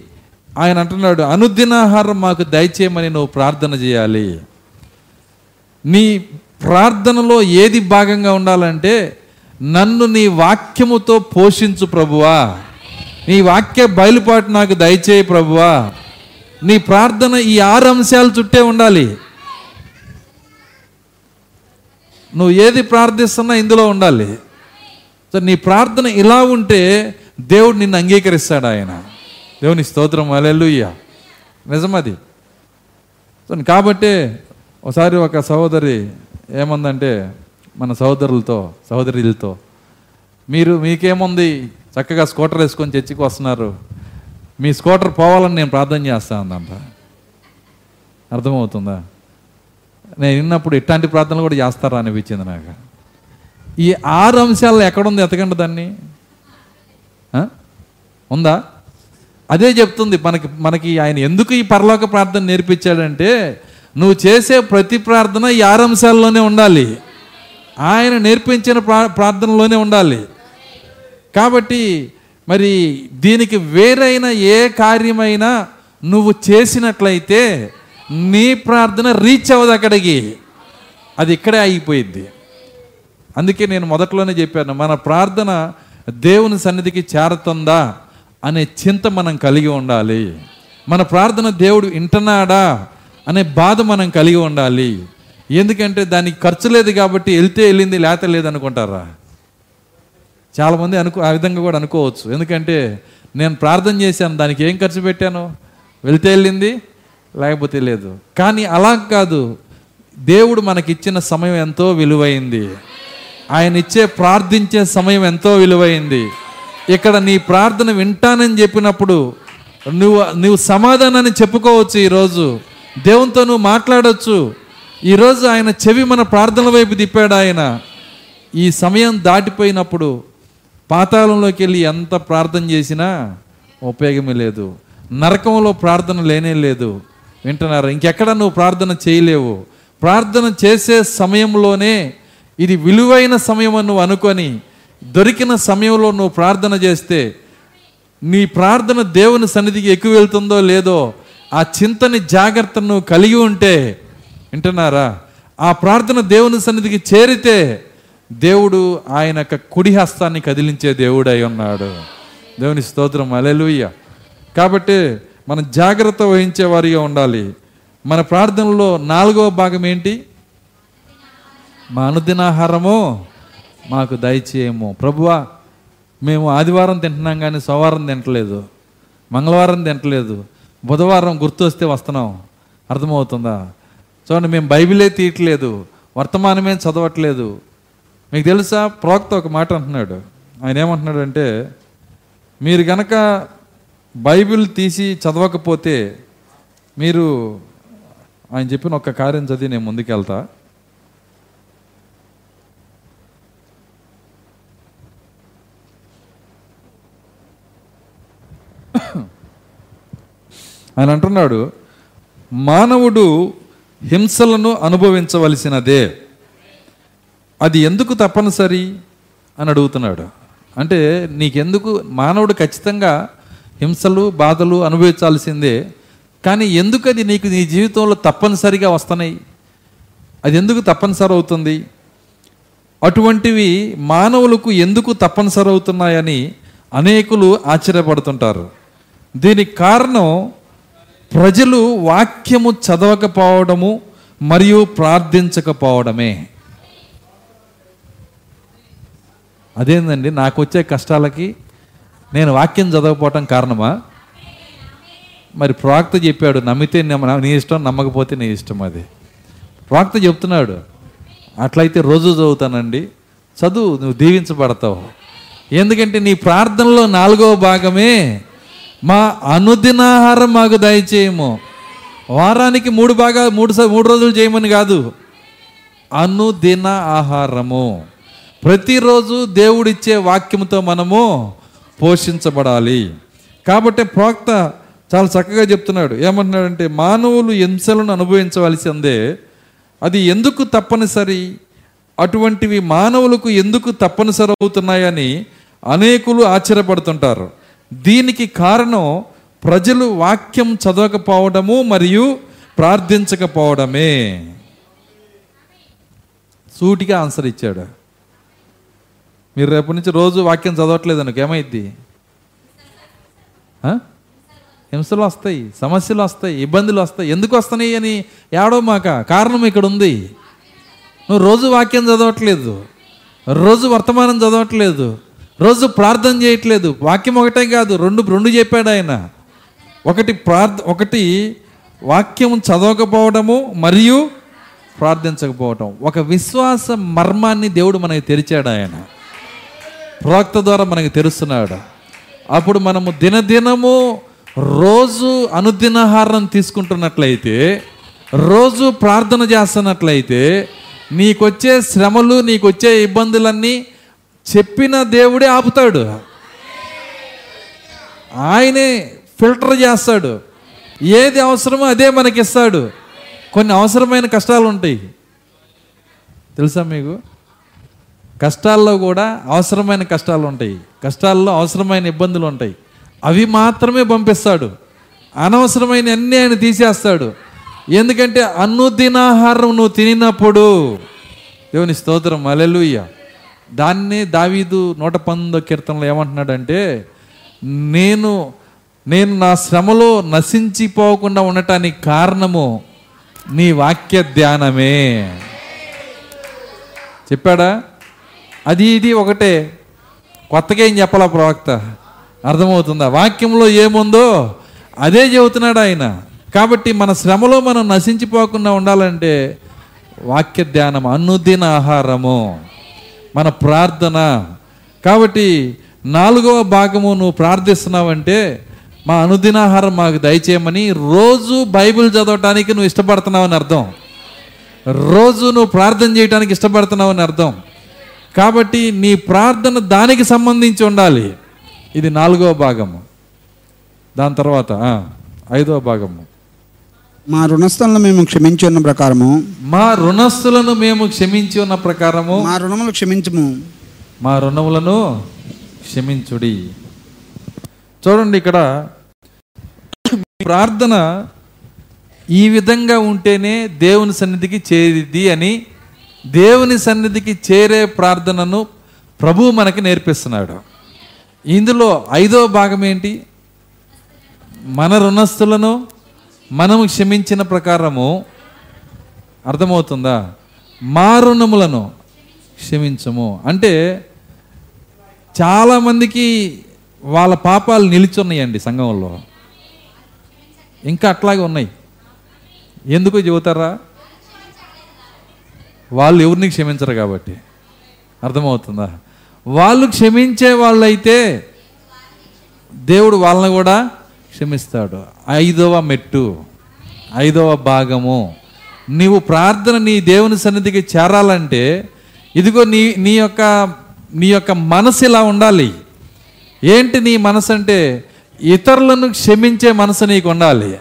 ఆయన అంటున్నాడు అనుదినాహారం మాకు దయచేయమని నువ్వు ప్రార్థన చేయాలి. నీ ప్రార్థనలో ఏది భాగంగా ఉండాలంటే నన్ను నీ వాక్యముతో పోషించు ప్రభువా. నీ వాక్య బయలుపాటు నాకు దయచేయి ప్రభువా. నీ ప్రార్థన ఈ ఆరు అంశాలు చుట్టే ఉండాలి. నువ్వు ఏది ప్రార్థిస్తున్నా ఇందులో ఉండాలి. సో నీ ప్రార్థన ఇలా ఉంటే దేవుడు నిన్ను అంగీకరిస్తాడు ఆయన. దేవుని స్తోత్రం అలెలుయ్య నిజమది. సో కాబట్టి ఒకసారి ఒక సహోదరి ఏమందంటే మన సహోదరులతో సహోదరులతో. మీరు మీకేముంది? చక్కగా స్కూటర్ వేసుకొని చర్చికి వస్తున్నారు. మీ స్కూటర్ పోవాలని నేను ప్రార్థన చేస్తా ఉందంట అర్థమవుతుందా? నేను విన్నప్పుడు ఇట్లాంటి ప్రార్థనలు కూడా చేస్తారా అనిపించింది నాకు. ఈ ఆరు అంశాలు ఎక్కడుంది ఎతకండి దాన్ని? ఉందా? అదే చెప్తుంది మనకి మనకి ఆయన ఎందుకు ఈ పరలోక ప్రార్థన నేర్పించాడంటే నువ్వు చేసే ప్రతి ప్రార్థన ఈ ఆరు అంశాల్లోనే ఉండాలి. ఆయన నేర్పించిన ప్రా ప్రార్థనలోనే ఉండాలి. కాబట్టి మరి దీనికి వేరైన ఏ కార్యమైనా నువ్వు చేసినట్లయితే నీ ప్రార్థన రీచ్ అవ్వదు అక్కడికి. అది ఇక్కడే అయిపోయింది అందుకే నేను మొదట్లోనే చెప్పాను మన ప్రార్థన దేవుని సన్నిధికి చేరుతుందా అనే చింత మనం కలిగి ఉండాలి. మన ప్రార్థన దేవుడు వింటున్నాడా అనే బాధ మనం కలిగి ఉండాలి. ఎందుకంటే దానికి ఖర్చు లేదు కాబట్టి వెళ్తే వెళ్ళింది లేత లేదు అనుకుంటారా? చాలామంది అనుకో ఆ విధంగా కూడా అనుకోవచ్చు. ఎందుకంటే నేను ప్రార్థన చేశాను దానికి ఏం ఖర్చు పెట్టాను? వెళ్తే వెళ్ళింది లేకపోతే లేదు. కానీ అలా కాదు. దేవుడు మనకిచ్చిన సమయం ఎంతో విలువైంది. ఆయన ఇచ్చే ప్రార్థించే సమయం ఎంతో విలువైంది. ఇక్కడ నీ ప్రార్థన వింటానని చెప్పినప్పుడు నువ్వు నువ్వు సమాధానాన్ని చెప్పుకోవచ్చు ఈరోజు. దేవునితో నువ్వు మాట్లాడవచ్చు ఈరోజు ఆయన చెవి మన ప్రార్థనల వైపు తిప్పాడు ఆయన. ఈ సమయం దాటిపోయినప్పుడు పాతాళంలోకి వెళ్ళి ఎంత ప్రార్థన చేసినా ఉపయోగమే లేదు. నరకంలో ప్రార్థన లేనే లేదు. వింటున్నారు? ఇంకెక్కడ నువ్వు ప్రార్థన చేయలేవు. ప్రార్థన చేసే సమయంలోనే ఇది విలువైన సమయం అని నువ్వు అనుకొని దొరికిన సమయంలో నువ్వు ప్రార్థన చేస్తే నీ ప్రార్థన దేవుని సన్నిధికి ఎక్కువ వెళ్తుందో లేదో ఆ చింతని జాగ్రత్త నువ్వు కలిగి ఉంటే వింటున్నారా? ఆ ప్రార్థన దేవుని సన్నిధికి చేరితే దేవుడు ఆయన యొక్క కుడి హస్తాన్ని కదిలించే దేవుడు అయి ఉన్నాడు. దేవుని స్తోత్రం. అలెలుయ్య కాబట్టి మనం జాగ్రత్త వహించే వారిగా ఉండాలి. మన ప్రార్థనలో నాలుగవ భాగం ఏంటి? మా అనుదినాహారము మాకు దయచేయము. ప్రభువా మేము ఆదివారం తింటున్నాం కానీ సోమవారం తింటలేదు మంగళవారం తింటలేదు బుధవారం గుర్తు వస్తే వస్తున్నాం. అర్థమవుతుందా? చూడండి మేము బైబిలే తీయట్లేదు వర్తమానమే చదవట్లేదు. మీకు తెలుసా? ప్రోక్త ఒక మాట అంటున్నాడు. ఆయన ఏమంటున్నాడంటే మీరు గనక బైబిల్ తీసి చదవకపోతే మీరు ఆయన చెప్పిన ఒక కార్యం చదివి నేను ముందుకెళ్తా. ఆయన అంటున్నాడు మానవుడు హింసలను అనుభవించవలసినదే. అది ఎందుకు తప్పనిసరి? అని అడుగుతున్నాడు. అంటే నీకెందుకు? మానవుడు ఖచ్చితంగా హింసలు బాధలు అనుభవించాల్సిందే. కానీ ఎందుకు అది నీకు నీ జీవితంలో తప్పనిసరిగా వస్తున్నాయి? అది ఎందుకు తప్పనిసరి అవుతుంది అటువంటివి మానవులకు ఎందుకు తప్పనిసరి అవుతున్నాయని అనేకులు ఆశ్చర్యపడుతుంటారు. దీనికి కారణం ప్రజలు వాక్యము చదవకపోవడము మరియు ప్రార్థించకపోవడమే. అదేందండి? నాకు వచ్చే కష్టాలకి నేను వాక్యం చదవకపోవటం కారణమా? మరి ప్రాక్త చెప్పాడు నమ్మితే నీ ఇష్టం నమ్మకపోతే నీ ఇష్టం అది. ప్రాక్త చెప్తున్నాడు అట్లయితే రోజు చదువుతానండి. చదువు నువ్వు దీవించబడతావు. ఎందుకంటే నీ ప్రార్థనలో నాలుగవ భాగమే మా అనుదినాహారం మాకు దయచేయము. వారానికి మూడు బాగా మూడు మూడు రోజులు చేయమని కాదు. అనుదిన ఆహారము ప్రతిరోజు దేవుడిచ్చే వాక్యంతో మనము పోషించబడాలి. కాబట్టి ప్రోక్త చాలా చక్కగా చెప్తున్నాడు. ఏమంటున్నాడంటే మానవులు హింసలను అనుభవించవలసిందే. అది ఎందుకు తప్పనిసరి? అటువంటివి మానవులకు ఎందుకు తప్పనిసరి అవుతున్నాయని అనేకులు ఆశ్చర్యపడుతుంటారు. దీనికి కారణం ప్రజలు వాక్యం చదవకపోవడము మరియు ప్రార్థించకపోవడమే. సూటిగా ఆన్సర్ ఇచ్చాడు. మీరు రేపటి నుంచి రోజు వాక్యం చదవట్లేదు అనుకు ఏమైద్ది? హింసలు వస్తాయి సమస్యలు వస్తాయి ఇబ్బందులు వస్తాయి. ఎందుకు వస్తున్నాయి అని ఏడో మాక? కారణం ఇక్కడ ఉంది. నువ్వు రోజు వాక్యం చదవట్లేదు. రోజు వర్తమానం చదవట్లేదు. రోజు ప్రార్థన చేయట్లేదు. వాక్యం ఒకటే కాదు రెండు రెండు చెప్పాడు ఆయన. ఒకటి ప్రార్థ ఒకటి వాక్యం చదవకపోవడము మరియు ప్రార్థించకపోవటం. ఒక విశ్వాస మర్మాన్ని దేవుడు మనకి తెరిచాడు ఆయన. ప్రవక్త ద్వారా మనకి తెలుస్తున్నాడు అప్పుడు మనము దినదినము రోజు అనుదినాహారం తీసుకుంటున్నట్లయితే రోజు ప్రార్థన చేస్తున్నట్లయితే నీకొచ్చే శ్రమలు నీకొచ్చే ఇబ్బందులన్నీ చెప్పిన దేవుడే ఆపుతాడు. ఆయనే ఫిల్టర్ చేస్తాడు. ఏది అవసరమో అదే మనకిస్తాడు. కొన్ని అవసరమైన కష్టాలు ఉంటాయి తెలుసా మీకు? కష్టాల్లో కూడా అవసరమైన కష్టాలు ఉంటాయి కష్టాల్లో అవసరమైన ఇబ్బందులు ఉంటాయి అవి మాత్రమే పంపిస్తాడు. అనవసరమైన అన్నీ ఆయన తీసేస్తాడు. ఎందుకంటే అనుదినాహారం నువ్వు తినినప్పుడు దేవుని స్తోత్రం. అలెలుయ్యా దాన్నే దావీదు నూట పంతొమ్మిదో కీర్తనలో ఏమంటున్నాడంటే నేను నేను నా శ్రమలో నశించిపోకుండా ఉండటానికి కారణము నీ వాక్య ధ్యానమే. చెప్పాడా? అది ఇది ఒకటే. కొత్తగా ఏం చెప్పాలా ప్రవక్త? అర్థమవుతుందా? వాక్యంలో ఏముందో అదే చెబుతున్నాడు ఆయన. కాబట్టి మన శ్రమలో మనం నశించిపోకుండా ఉండాలంటే వాక్య ధ్యానం అనుదిన ఆహారము. మన ప్రార్థన. కాబట్టి నాలుగవ భాగము నువ్వు ప్రార్థిస్తున్నావంటే మా అనుదినాహారం మాకు దయచేయమని రోజు బైబిల్ చదవటానికి నువ్వు ఇష్టపడుతున్నావని అర్థం. రోజు నువ్వు ప్రార్థన చేయడానికి ఇష్టపడుతున్నావని అర్థం. కాబట్టి నీ ప్రార్థన దానికి సంబంధించి ఉండాలి. ఇది నాలుగవ భాగము. దాని తర్వాత ఐదవ భాగము. మా రుణస్థలను మేము క్షమించి ఉన్న ప్రకారము. మా రుణస్థులను మేము క్షమించి ఉన్న ప్రకారము. మా రుణములు క్షమించము. మా రుణములను క్షమించుడి. చూడండి ఇక్కడ. ప్రార్థన ఈ విధంగా ఉంటేనే దేవుని సన్నిధికి చేరిద్ది అని దేవుని సన్నిధికి చేరే ప్రార్థనను ప్రభువు మనకి నేర్పిస్తున్నాడు. ఇందులో ఐదో భాగం ఏంటి? మన రుణస్థులను మనము క్షమించిన ప్రకారము అర్థమవుతుందా? మా రుణములను క్షమించము. అంటే చాలామందికి వాళ్ళ పాపాలు నిలిచున్నాయండి సంఘంలో. ఇంకా అట్లాగే ఉన్నాయి. ఎందుకు చెబుతారా? వాళ్ళు ఎవరిని క్షమించరు కాబట్టి. అర్థమవుతుందా? వాళ్ళు క్షమించే వాళ్ళైతే దేవుడు వాళ్ళని కూడా క్షమిస్తాడు. ఐదవ మెట్టు ఐదవ భాగము. నీవు ప్రార్థన నీ దేవుని సన్నిధికి చేరాలంటే ఇదిగో నీ నీ యొక్క నీ యొక్క మనసు ఇలా ఉండాలి. ఏంటి నీ మనసు అంటే ఇతరులను క్షమించే మనసు నీకు ఉండాలి.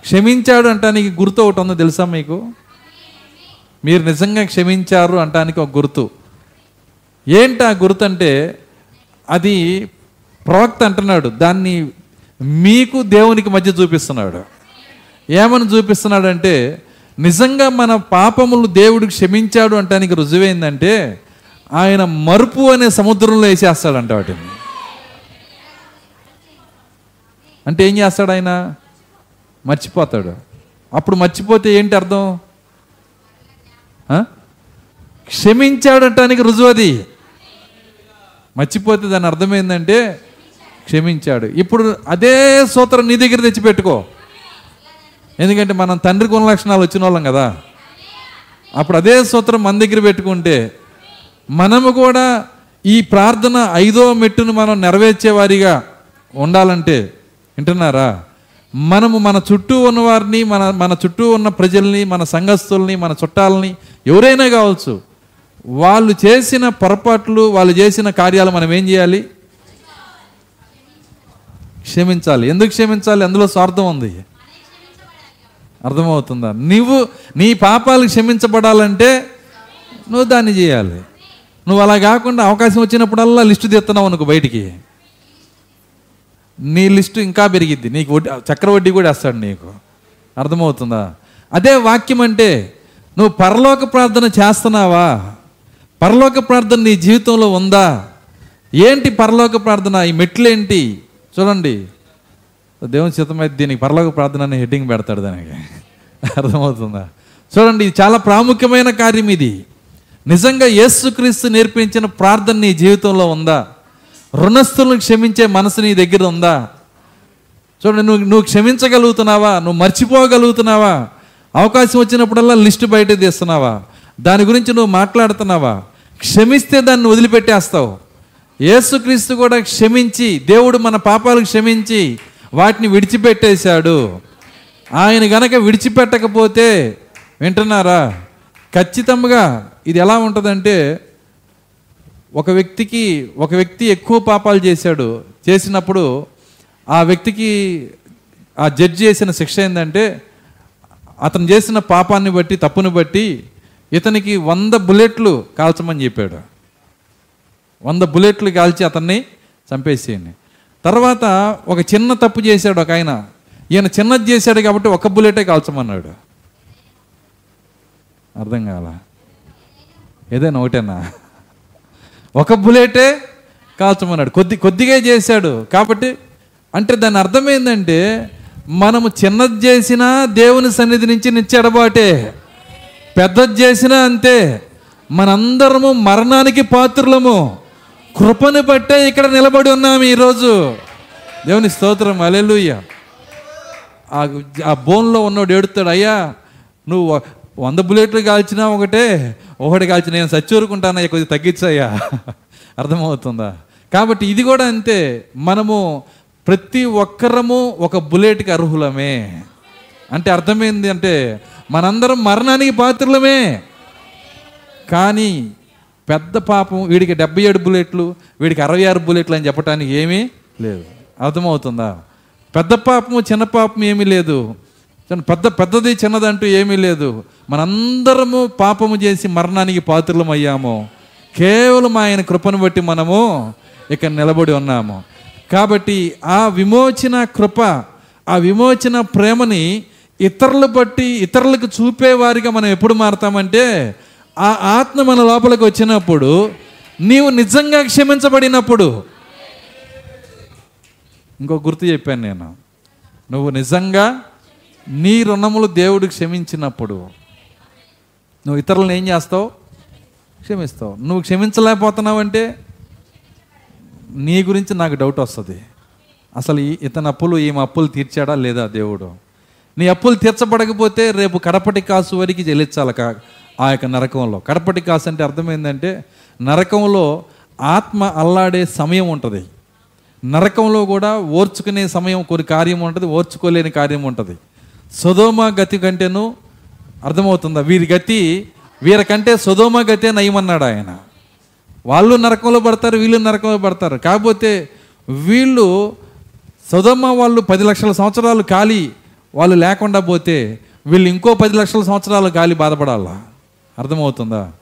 క్షమించాడు అంటానికి గుర్తు ఒకటి ఉందో తెలుసా మీకు? మీరు నిజంగా క్షమించారు అంటానికి ఒక గుర్తు. ఏంటి ఆ గుర్తు అంటే అది ప్రవక్త అంటున్నాడు దాన్ని మీకు దేవునికి మధ్య చూపిస్తున్నాడు. ఏమని చూపిస్తున్నాడంటే నిజంగా మన పాపములు దేవుడు క్షమించాడు అంటానికి రుజువైందంటే ఆయన మరుపు అనే సముద్రంలో వేసేస్తాడంట వాటిని. అంటే ఏం చేస్తాడు ఆయన? మర్చిపోతాడు. అప్పుడు మర్చిపోతే ఏంటి అర్థం? ఆ? క్షమించాడు అంటానికి రుజువు అది. మర్చిపోతే దాని అర్థం ఏంటంటే క్షమించాడు. ఇప్పుడు అదే సూత్రం నీ దగ్గర తెచ్చిపెట్టుకో. ఎందుకంటే మనం తండ్రి గుణ లక్షణాలు వచ్చిన వాళ్ళం కదా. అప్పుడు అదే సూత్రం మన దగ్గర పెట్టుకుంటే మనము కూడా ఈ ప్రార్థన ఐదో మెట్టును మనం నెరవేర్చే వారిగా ఉండాలంటే వింటున్నారా? మనము మన చుట్టూ ఉన్న వారిని మన మన చుట్టూ ఉన్న ప్రజల్ని మన సంఘస్థుల్ని మన చుట్టాలని ఎవరైనా కావచ్చు వాళ్ళు చేసిన పొరపాట్లు వాళ్ళు చేసిన కార్యాలు మనం ఏం చేయాలి? క్షమించాలి. ఎందుకు క్షమించాలి? అందులో స్వార్థం ఉంది. అర్థమవుతుందా? నువ్వు నీ పాపాలు క్షమించబడాలంటే నువ్వు దాన్ని చేయాలి. నువ్వు అలా కాకుండా అవకాశం వచ్చినప్పుడల్లా లిస్టు తీస్తున్నావు అనుకో బయటికి. నీ లిస్టు ఇంకా పెరిగిద్ది. నీకు వడ్డీ చక్ర వడ్డీ కూడా వేస్తాడు నీకు. అర్థమవుతుందా? అదే వాక్యం అంటే నువ్వు పరలోక ప్రార్థన చేస్తున్నావా? పరలోక ప్రార్థన నీ జీవితంలో ఉందా? ఏంటి పరలోక ప్రార్థన? ఈ మెట్లేంటి? చూడండి దేవుని చిత్తమైతే దీనికి పరలోక ప్రార్థన అనే హెడ్డింగ్ పెడతాడు దానికి. అర్థమవుతుందా? చూడండి ఇది చాలా ప్రాముఖ్యమైన కార్యం ఇది. నిజంగా యేసుక్రీస్తు నేర్పించిన ప్రార్థన నీ జీవితంలో ఉందా? రుణస్థులను క్షమించే మనసు నీ దగ్గర ఉందా? చూడండి నువ్వు నువ్వు క్షమించగలుగుతున్నావా? నువ్వు మర్చిపోగలుగుతున్నావా? అవకాశం వచ్చినప్పుడల్లా లిస్టు బయట తీస్తున్నావా? దాని గురించి నువ్వు మాట్లాడుతున్నావా? క్షమిస్తే దాన్ని వదిలిపెట్టేస్తావు. యేసుక్రీస్తు కూడా క్షమించి దేవుడు మన పాపాలు క్షమించి వాటిని విడిచిపెట్టేశాడు. ఆయన గనక విడిచిపెట్టకపోతే వింటున్నారా? ఖచ్చితంగా ఇది ఎలా ఉంటుందంటే ఒక వ్యక్తికి ఒక వ్యక్తి ఎక్కువ పాపాలు చేశాడు చేసినప్పుడు ఆ వ్యక్తికి ఆ జడ్జి చేసిన శిక్ష ఏంటంటే అతను చేసిన పాపాన్ని బట్టి తప్పుని బట్టి ఇతనికి వంద బుల్లెట్లు కాల్చమని చెప్పాడు. వంద బుల్లెట్లు కాల్చి అతన్ని చంపేసేయండి. తర్వాత ఒక చిన్న తప్పు చేశాడు ఒక ఆయన. ఈయన చిన్నది చేశాడు కాబట్టి ఒక బుల్లెటే కాల్చమన్నాడు. అర్థం కాల? ఏదైనా ఒకటేనా? ఒక బుల్లెటే కాల్చమన్నాడు. కొద్ది కొద్దిగా చేశాడు కాబట్టి అంటే దాని అర్థం ఏంటంటే మనము చిన్నది చేసినా దేవుని సన్నిధి నుంచి నిచ్చెడబాటే పెద్దది చేసినా అంతే. మనందరము మరణానికి పాత్రులము. కృపను బట్టే ఇక్కడ నిలబడి ఉన్నాము ఈరోజు. దేవుని స్తోత్రం అలెలుయ్య ఆ బోన్లో ఉన్నోడు ఏడుతాడు అయ్యా నువ్వు వంద బుల్లెట్లు కాల్చినా ఒకటే ఒకటి కాల్చి నేను సచ్చూరుకుంటానయ్యా కొద్దిగా తగ్గించాయా అర్థమవుతుందా? కాబట్టి ఇది కూడా అంతే. మనము ప్రతి ఒక్కరము ఒక బుల్లెట్కి అర్హులమే. అంటే అర్థమైంది అంటే మనందరం మరణానికి పాత్రలమే. కానీ పెద్ద పాపం వీడికి డెబ్బై ఏడు బుల్లెట్లు వీడికి అరవై ఆరు బుల్లెట్లు అని చెప్పడానికి ఏమీ లేదు. అర్థమవుతుందా? పెద్ద పాపము చిన్న పాపం ఏమీ లేదు. పెద్ద పెద్దది చిన్నదంటూ ఏమీ లేదు. మనందరము పాపము చేసి మరణానికి పాత్రలం అయ్యాము. కేవలం ఆయన కృపను బట్టి మనము ఇక్కడ నిలబడి ఉన్నాము. కాబట్టి ఆ విమోచన కృప ఆ విమోచన ప్రేమని ఇతరులు బట్టి ఇతరులకు చూపేవారిగా మనం ఎప్పుడు మారతామంటే ఆ ఆత్మ మన లోపలికి వచ్చినప్పుడు నీవు నిజంగా క్షమించబడినప్పుడు. ఇంకో గుర్తు చెప్పాను నేను. నువ్వు నిజంగా నీ రుణములు దేవుడు క్షమించినప్పుడు. నువ్వు ఇతరులను ఏం చేస్తావు? క్షమిస్తావు. నువ్వు క్షమించలేకపోతున్నావు అంటే నీ గురించి నాకు డౌట్ వస్తుంది. అసలు ఈ ఇతని అప్పులు ఈమె అప్పులు తీర్చాడా లేదా దేవుడు? నీ అప్పులు తీర్చబడకపోతే రేపు కడపటి కాసు వరకు చెల్లించాలి కా- ఆ యొక్క నరకంలో. కడపటి కాసు అంటే అర్థమైందంటే నరకంలో ఆత్మ అల్లాడే సమయం ఉంటుంది. నరకంలో కూడా ఓర్చుకునే సమయం కొన్ని కార్యం ఉంటుంది ఓర్చుకోలేని కార్యం ఉంటుంది. సుధోమ గతి కంటేను అర్థమవుతుందా? వీరి గతి వీరికంటే సుధోమ గతే నయమన్నాడు ఆయన. వాళ్ళు నరకంలో పడతారు వీళ్ళు నరకంలో పడతారు. కాకపోతే వీళ్ళు సొదమ్మ వాళ్ళు పది లక్షల సంవత్సరాలు ఖాళీ వాళ్ళు లేకుండా పోతే వీళ్ళు ఇంకో పది లక్షల సంవత్సరాలు గాలి బాధపడాలా? అర్థమవుతుందా?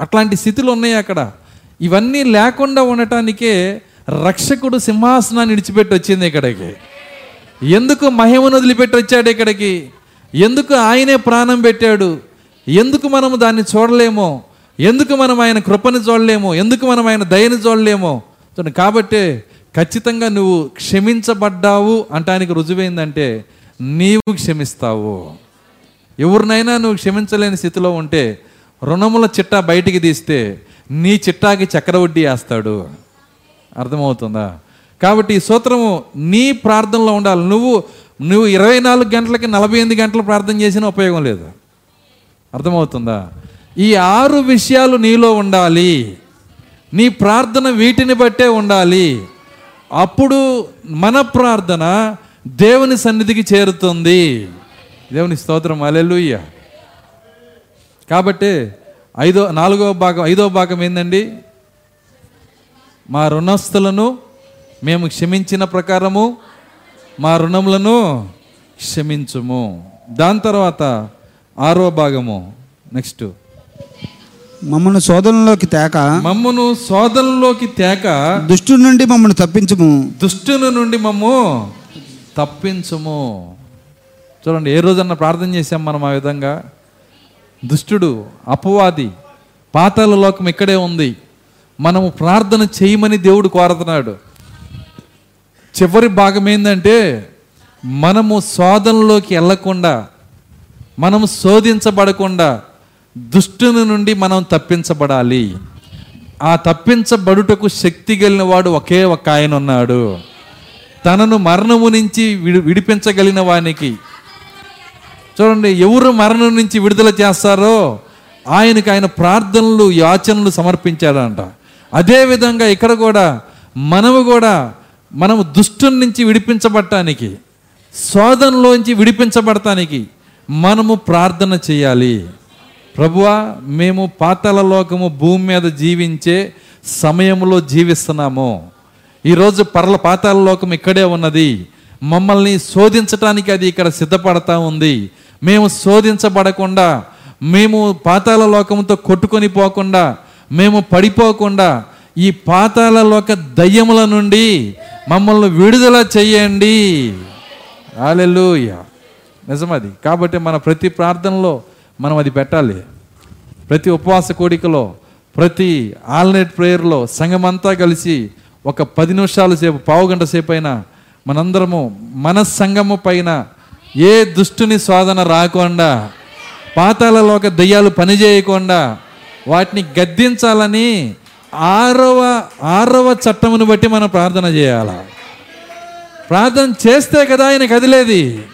అట్లాంటి స్థితులు ఉన్నాయి అక్కడ. ఇవన్నీ లేకుండా ఉండటానికే రక్షకుడు సింహాసనాన్ని విడిచిపెట్టి వచ్చింది ఇక్కడికి. ఎందుకు మహిమను వదిలిపెట్టి వచ్చాడు ఇక్కడికి? ఎందుకు ఆయనే ప్రాణం పెట్టాడు? ఎందుకు మనము దాన్ని చూడలేమో? ఎందుకు మనం ఆయన కృపను చూడలేమో? ఎందుకు మనం ఆయన దయను చూడలేమో? చూడండి కాబట్టి ఖచ్చితంగా నువ్వు క్షమించబడ్డావు అంటానికి రుజువైందంటే నీవు క్షమిస్తావు. ఎవరినైనా నువ్వు క్షమించలేని స్థితిలో ఉంటే రుణముల చిట్టా బయటికి తీస్తే నీ చిట్టాకి చక్రవడ్డీ వేస్తాడు. అర్థమవుతుందా? కాబట్టి ఈ సూత్రము నీ ప్రార్థనలో ఉండాలి. నువ్వు నువ్వు ఇరవై నాలుగు గంటలకి నలభై ఎనిమిది గంటలు ప్రార్థన చేసినా ఉపయోగం లేదు. అర్థమవుతుందా? ఈ ఆరు విషయాలు నీలో ఉండాలి. నీ ప్రార్థన వీటిని బట్టే ఉండాలి. అప్పుడు మన ప్రార్థన దేవుని సన్నిధికి చేరుతుంది. దేవుని స్తోత్రం. అలెలుయ్యా కాబట్టి ఐదో నాలుగో భాగం ఐదో భాగం ఏందండి? మా రుణస్థులను మేము క్షమించిన ప్రకారము మా రుణములను క్షమించుము. దాని తర్వాత ఆరో భాగము. నెక్స్ట్ మమ్మల్ని శోధనలోకి తేక మమ్మను శోధనలోకి తేక దుష్టు నుండి మమ్మల్ని తప్పించము. దుష్టుని నుండి మమ్ము తప్పించుము. చూడండి ఏ రోజన్నా ప్రార్థన చేశాం మనం ఆ విధంగా? దుష్టుడు అపవాది పాతాల లోకం ఇక్కడే ఉంది. మనము ప్రార్థన చేయమని దేవుడు కోరుతున్నాడు. చివరి భాగం ఏంటంటే మనము శోధనలోకి వెళ్ళకుండా మనము శోధించబడకుండా దుష్టుని నుండి మనం తప్పించబడాలి. ఆ తప్పించబడుటకు శక్తి కలిగిన వాడు ఒకే ఒక ఆయన ఉన్నాడు. తనను మరణము నుంచి విడి విడిపించగలిగిన వానికి చూడండి ఎవరు మరణం నుంచి విడుదల చేస్తారో ఆయనకు ఆయన ప్రార్థనలు యాచనలు సమర్పించాడంట. అదేవిధంగా ఇక్కడ కూడా మనము కూడా మనము దుష్టుని నుంచి విడిపించబడటానికి శోధనలోంచి విడిపించబడటానికి మనము ప్రార్థన చేయాలి. ప్రభువా మేము పాతల లోకము భూమి మీద జీవించే సమయంలో జీవిస్తున్నాము. ఈరోజు పర్ల పాతాల లోకం ఇక్కడే ఉన్నది. మమ్మల్ని శోధించటానికి అది ఇక్కడ సిద్ధపడతా ఉంది. మేము శోధించబడకుండా మేము పాతాల లోకంతో కొట్టుకొని పోకుండా మేము పడిపోకుండా ఈ పాతాల లోక దయ్యముల నుండి మమ్మల్ని విడుదల చేయండి. హల్లెలూయ. నిజమది. కాబట్టి మన ప్రతి ప్రార్థనలో మనం అది పెట్టాలి. ప్రతి ఉపవాస కోడికలో ప్రతి ఆల్నైట్ ప్రేయర్లో సంఘమంతా కలిసి ఒక పది నిమిషాల సేపు పావు గంట సేపు అయినా మనందరము మన సంఘము పైన ఏ దుష్టుని శోధన రాకుండా పాతాలలోక దయ్యాలు పనిచేయకుండా వాటిని గద్దించాలని ఆరవ ఆరవ చట్టమును బట్టి మనం ప్రార్థన చేయాల? ప్రార్థన చేస్తే కదా ఆయన కదిలేది.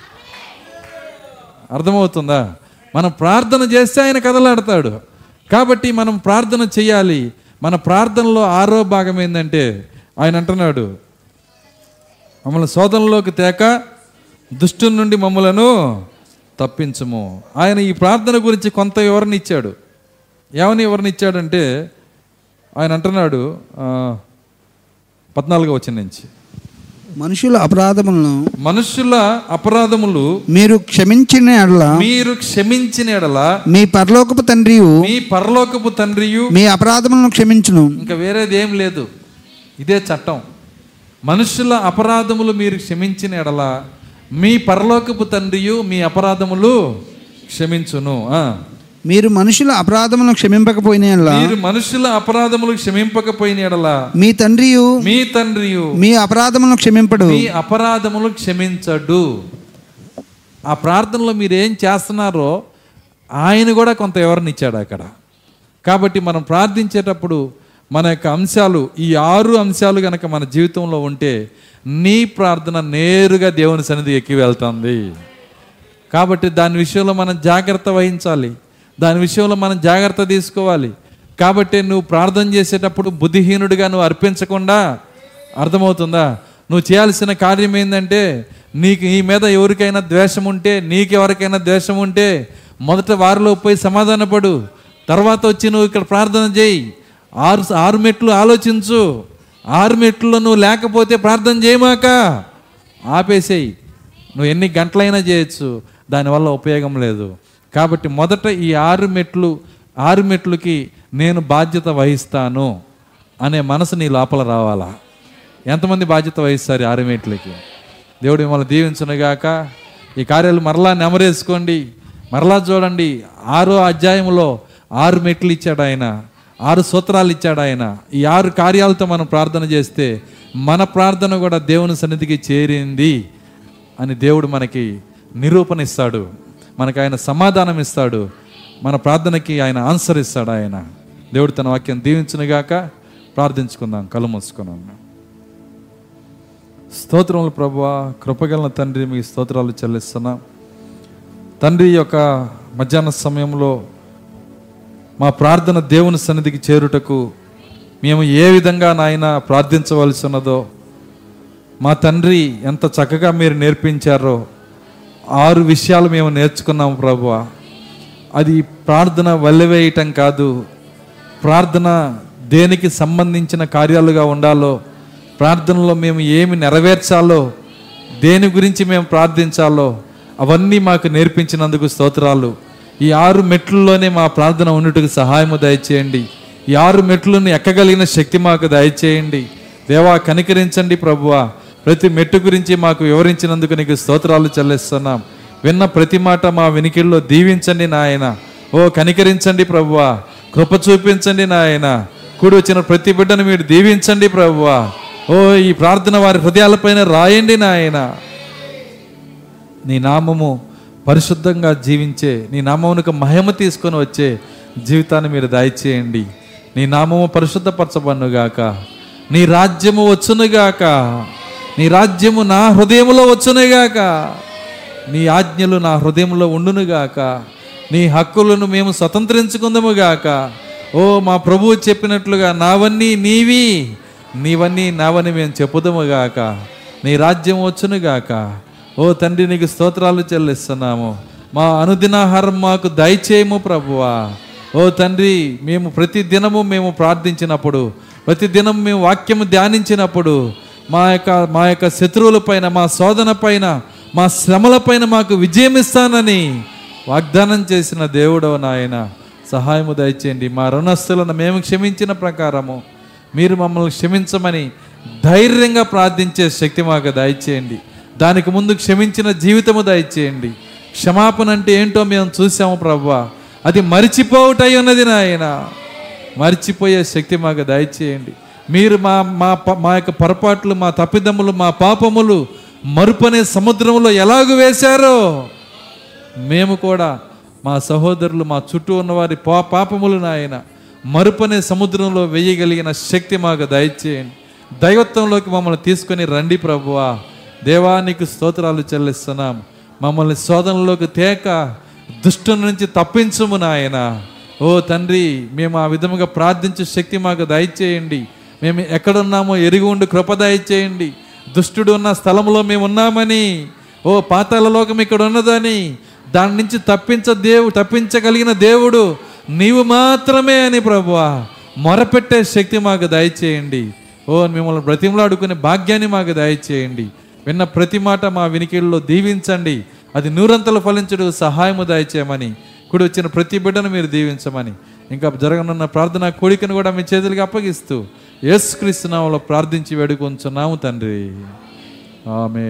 అర్థమవుతుందా? మనం ప్రార్థన చేస్తే ఆయన కదలాడతాడు. కాబట్టి మనం ప్రార్థన చేయాలి. మన ప్రార్థనలో ఆరో భాగం ఏంటంటే ఆయన అంటున్నాడు మమ్మల్ని శోధనలోకి తేక దుష్టు నుండి మమ్మలను తప్పించము. ఆయన ఈ ప్రార్థన గురించి కొంత వివరణ ఇచ్చాడు. ఏమని వివరణ ఇచ్చాడంటే ఆయన అంటున్నాడు పద్నాలుగో వచ్చిన నుంచి. మనుషుల అపరాధములను మనుషుల అపరాధములు మీరు క్షమించిన ఎడల మీరు క్షమించిన ఎడల మీ పరలోకపు తండ్రియు మీ పరలోకపు తండ్రియు మీ అపరాధములను క్షమించును. ఇంకా వేరేది ఏం లేదు. ఇదే చట్టం. మనుషుల అపరాధములు మీరు క్షమించిన ఎడల మీ పరలోకపు తండ్రియు మీ అపరాధములు క్షమించును. మీరు మనుషుల అపరాధములను క్షమింపకపోయిన మీరు మనుషుల అపరాధములు క్షమింపకపోయిన ఎడల మీ తండ్రియు మీ తండ్రియు మీ అపరాధములను క్షమింపడు. మీ అపరాధములు క్షమించడు. ఆ ప్రార్థనలో మీరు ఏం చేస్తున్నారో ఆయన కూడా కొంత వివరణ ఇచ్చాడు అక్కడ. కాబట్టి మనం ప్రార్థించేటప్పుడు మన యొక్క అంశాలు ఈ ఆరు అంశాలు కనుక మన జీవితంలో ఉంటే నీ ప్రార్థన నేరుగా దేవుని సన్నిధి ఎక్కి వెళ్తుంది. కాబట్టి దాని విషయంలో మనం జాగ్రత్త వహించాలి. దాని విషయంలో మనం జాగ్రత్త తీసుకోవాలి. కాబట్టి నువ్వు ప్రార్థన చేసేటప్పుడు బుద్ధిహీనుడిగా నువ్వు అర్పించకుండా అర్థమవుతుందా? నువ్వు చేయాల్సిన కార్యం ఏంటంటే నీకు నీ మీద ఎవరికైనా ద్వేషం ఉంటే నీకు ఎవరికైనా ద్వేషం ఉంటే మొదట వారిలో పోయి సమాధానపడు. తర్వాత వచ్చి నువ్వు ఇక్కడ ప్రార్థన చేయి. ఆరు ఆరు మెట్లు ఆలోచించు. ఆరు మెట్లు నువ్వు లేకపోతే ప్రార్థన చేయమాక. ఆపేసేయి. నువ్వు ఎన్ని గంటలైనా చేయొచ్చు. దానివల్ల ఉపయోగం లేదు. కాబట్టి మొదట ఈ ఆరు మెట్లు ఆరు మెట్లుకి నేను బాధ్యత వహిస్తాను అనే మనసు నీ లోపల రావాలా? ఎంతమంది బాధ్యత వహిస్తారు ఆరు మెట్లకి? దేవుడు మిమ్మల్ని దీవించునుగాక. ఈ కార్యాలు మరలా నెమరేసుకోండి. మరలా చూడండి. ఆరో అధ్యాయంలో ఆరు మెట్లు ఇచ్చాడు ఆయన. ఆరు సూత్రాలు ఇచ్చాడు ఆయన. ఈ ఆరు కార్యాలతో మనం ప్రార్థన చేస్తే మన ప్రార్థన కూడా దేవుని సన్నిధికి చేరింది అని దేవుడు మనకి నిరూపణ ఇస్తాడు. మనకు ఆయన సమాధానం ఇస్తాడు. మన ప్రార్థనకి ఆయన ఆన్సర్ ఇస్తాడు ఆయన. దేవుడు తన వాక్యం దీవించునుగాక ప్రార్థించుకుందాం. కళ్ళు మూసుకున్నాం. స్తోత్రములు ప్రభువా కృపగలన తండ్రి మీ స్తోత్రాలు చెల్లిస్తున్నాం. తండ్రి యొక్క మధ్యాహ్న సమయంలో మా ప్రార్థన దేవుని సన్నిధికి చేరుటకు మేము ఏ విధంగా నాయన ప్రార్థించవలసి ఉన్నదో మా తండ్రి ఎంత చక్కగా మీరు నేర్పించారో ఆరు విషయాలు మేము నేర్చుకున్నాము ప్రభు అది ప్రార్థన వల్లవేయటం కాదు ప్రార్థన దేనికి సంబంధించిన కార్యాలుగా ఉండాలో ప్రార్థనలో మేము ఏమి నెరవేర్చాలో దేని గురించి మేము ప్రార్థించాలో అవన్నీ మాకు నేర్పించినందుకు స్తోత్రాలు. ఈ ఆరు మెట్లలోనే మా ప్రార్థన ఉన్నట్టుకు సహాయము దయచేయండి. ఈ ఆరు మెట్లను ఎక్కగలిగిన శక్తి మాకు దయచేయండి. దేవా కనికరించండి ప్రభువా. ప్రతి మెట్టు గురించి మాకు వివరించినందుకు నీకు స్తోత్రాలు చెల్లిస్తున్నాం. విన్న ప్రతి మాట మా వినికిల్లో దీవించండి నాయన. ఓ కనికరించండి ప్రభువా. కృప చూపించండి నాయన. కూడి వచ్చిన ప్రతి బిడ్డను మీరు దీవించండి ప్రభువా. ఓ ఈ ప్రార్థన వారి హృదయాలపైన రాయండి నాయన. నీ నామము పరిశుద్ధంగా జీవించే నీ నామమునకు మహిమ తీసుకొని వచ్చే జీవితాన్ని మీరు దయచేయండి. నీ నామము పరిశుద్ధపరచబన్నుగాక. నీ రాజ్యము వచ్చునుగాక. నీ రాజ్యము నా హృదయంలో వచ్చునుగాక. నీ ఆజ్ఞలు నా హృదయంలో ఉండునుగాక. నీ హక్కులను మేము స్వతంత్రించుకుందముగాక. ఓ మా ప్రభువు చెప్పినట్లుగా నావన్నీ నీవి నీవన్నీ నావని మేము చెప్పుదముగాక. నీ రాజ్యం వచ్చునుగాక. ఓ తండ్రి నీకు స్తోత్రాలు చెల్లిస్తున్నాము. మా అనుదినాహారం మాకు దయచేయము ప్రభువా. ఓ తండ్రి మేము ప్రతి దినము మేము ప్రార్థించినప్పుడు ప్రతి దినం మేము వాక్యము ధ్యానించినప్పుడు మా యొక్క మా యొక్క శత్రువులపైన మా శోధన పైన మా శ్రమలపైన మాకు విజయం ఇస్తానని వాగ్దానం చేసిన దేవుడవ నాయన. సహాయము దయచేయండి. మా రుణస్థులను మేము క్షమించిన ప్రకారము మీరు మమ్మల్ని క్షమించమని ధైర్యంగా ప్రార్థించే శక్తి మాకు దయచేయండి. దానికి ముందు క్షమించిన జీవితము దయచేయండి. క్షమాపణ అంటే ఏంటో మేము చూసాము ప్రభా. అది మరిచిపోవుటై ఉన్నది నాయన. మర్చిపోయే శక్తి మాకు దయచేయండి. మీరు మా మా మా యొక్క పొరపాట్లు మా తప్పిదమ్ములు మా పాపములు మరుపనే సముద్రంలో ఎలాగూ వేశారో మేము కూడా మా సహోదరులు మా చుట్టూ ఉన్నవారి పా పాపములు నాయన మరుపనే సముద్రంలో వేయగలిగిన శక్తి మాకు దయచేయండి. దైవత్వంలోకి మమ్మల్ని తీసుకొని రండి ప్రభువా దేవానికి స్తోత్రాలు చెల్లిస్తున్నాం. మమ్మల్ని శోధనలోకి తేక దుష్టు నుంచి తప్పించుము నాయన. ఓ తండ్రి మేము ఆ విధముగా ప్రార్థించే శక్తి మాకు దయచేయండి. మేము ఎక్కడున్నామో ఎరిగి ఉండి కృప దయచేయండి. దుష్టుడు ఉన్న స్థలంలో మేము ఉన్నామని ఓ పాతాల లోకం ఇక్కడ ఉన్నదని దాని నుంచి తప్పించ దేవు తప్పించగలిగిన దేవుడు నీవు మాత్రమే అని ప్రభువా మొరపెట్టే శక్తి మాకు దయచేయండి. ఓ మిమ్మల్ని బ్రతిమలాడుకునే భాగ్యాన్ని మాకు దయచేయండి. విన్న ప్రతి మాట మా వినికిల్లో దీవించండి. అది నూరంతలు ఫలించడు సహాయము దయచేయమని. కూడి వచ్చిన ప్రతి బిడ్డను మీరు దీవించమని. ఇంకా జరగనున్న ప్రార్థన కోడికను కూడా మీ చేతులకి అప్పగిస్తూ యేసుక్రీస్తు నామములో ప్రార్థించి వేడుకొంచున్నాము తండ్రి. ఆమె